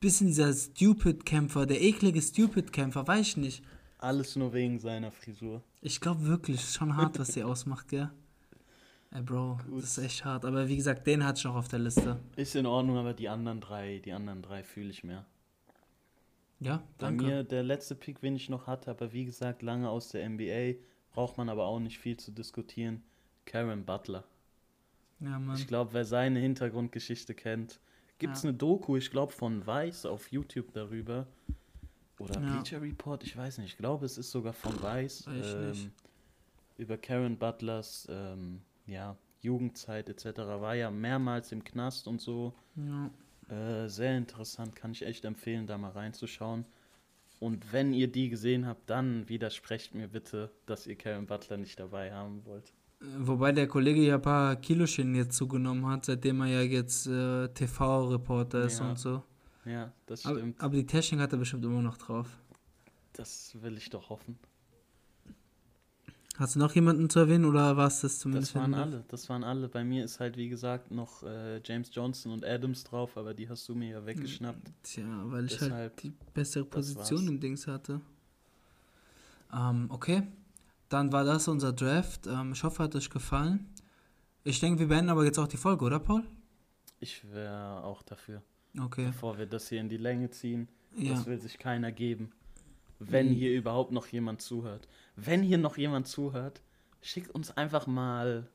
bisschen dieser Stupid-Kämpfer, der eklige Stupid-Kämpfer, weiß ich nicht. Alles nur wegen seiner Frisur. Ich glaube wirklich, ist schon hart, was der ausmacht, gell? Ey, Bro, Gut. das ist echt hart. Aber wie gesagt, den hatte ich noch auf der Liste. Ist in Ordnung, aber die anderen drei, die anderen drei fühle ich mehr. Ja, Bei danke. mir der letzte Pick, den ich noch hatte, aber wie gesagt, lange aus der NBA, braucht man aber auch nicht viel zu diskutieren. Karen Butler. Ja, Mann. Ich glaube, wer seine Hintergrundgeschichte kennt, gibt es Ja. eine Doku, ich glaube von Vice auf YouTube darüber. Oder Ja. Bleacher Report, ich weiß nicht. Ich glaube, es ist sogar von. Weiß. Ähm, über Karen Butlers ähm, ja, Jugendzeit etc. War ja mehrmals im Knast und so. Ja. Äh, sehr interessant, kann ich echt empfehlen, da mal reinzuschauen. Und wenn ihr die gesehen habt, dann widersprecht mir bitte, dass ihr Karen Butler nicht dabei haben wollt. Äh, Wobei der Kollege ja ein paar Kilochen jetzt zugenommen hat, seitdem er ja jetzt äh, TV-Reporter ist Ja, und so. Ja, das Aber, stimmt. aber die Technik hat er bestimmt immer noch drauf. Das will ich doch hoffen. Hast du noch jemanden zu erwähnen oder war es das zumindest? Das waren alle, das waren alle. Bei mir ist halt, wie gesagt, noch äh, James Johnson und Adams drauf, aber die hast du mir ja weggeschnappt. Tja, weil ich halt Deshalb, die bessere Position im Dings hatte. Ähm, okay, dann war das unser Draft. Ähm, ich hoffe, hat euch gefallen. Ich denke, wir beenden aber jetzt auch die Folge, oder Paul? Ich wäre auch dafür, Okay, bevor wir das hier in die Länge ziehen. ja. Das will sich keiner geben. Wenn Mhm. hier überhaupt noch jemand zuhört. Wenn hier noch jemand zuhört, schickt uns einfach mal.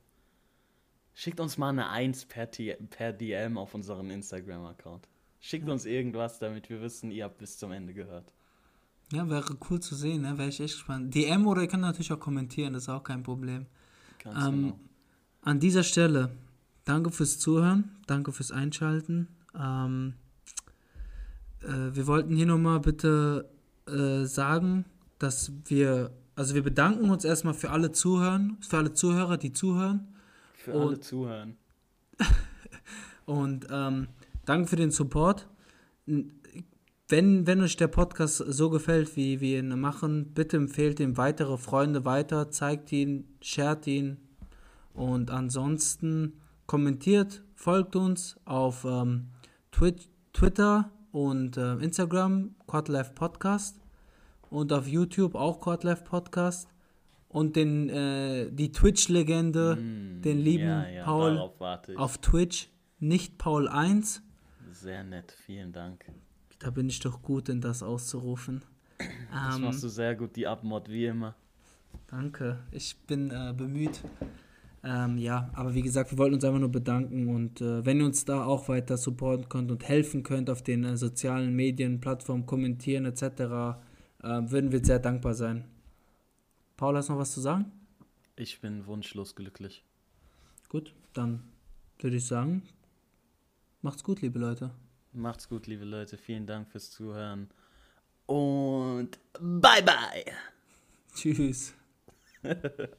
Schickt uns mal eine 1 per, per DM auf unseren Instagram-Account. Schickt uns irgendwas, damit wir wissen, ihr habt bis zum Ende gehört. Ja, wäre cool zu sehen, ne? Wäre ich echt gespannt. DM oder ihr könnt natürlich auch kommentieren, das ist auch kein Problem. Ganz Ähm, genau. An dieser Stelle, danke fürs Zuhören, danke fürs Einschalten. Ähm, äh, wir wollten hier nochmal bitte äh, sagen, dass wir, also wir bedanken uns erstmal für alle Zuhören, für alle Zuhörer, die zuhören. Für und- alle zuhören. (laughs) Und ähm, danke für den Support. Wenn, wenn euch der Podcast so gefällt, wie wir ihn machen, bitte empfehlt ihm weitere Freunde weiter, zeigt ihn, shared ihn und ansonsten kommentiert, folgt uns auf ähm, Twitter und äh, Instagram, Quadlife Podcast und auf YouTube auch Quadlife Podcast und den, äh, die Twitch-Legende, Mm, den lieben ja, ja, Paul auf Twitch, nicht Paul 1. Sehr nett, vielen Dank. Da bin ich doch gut in das auszurufen. Das Ähm, machst du sehr gut, die Abmod wie immer. danke, ich bin äh, bemüht. Ähm, ja, aber wie gesagt, wir wollten uns einfach nur bedanken und äh, wenn ihr uns da auch weiter supporten könnt und helfen könnt auf den äh, sozialen Medien, Plattformen, kommentieren etc., äh, würden wir sehr dankbar sein. Paul, hast du noch was zu sagen? Ich bin wunschlos glücklich. Gut, dann würde ich sagen, macht's gut, liebe Leute. Macht's gut, liebe Leute. Vielen Dank fürs Zuhören. Und bye bye. Tschüss. (laughs)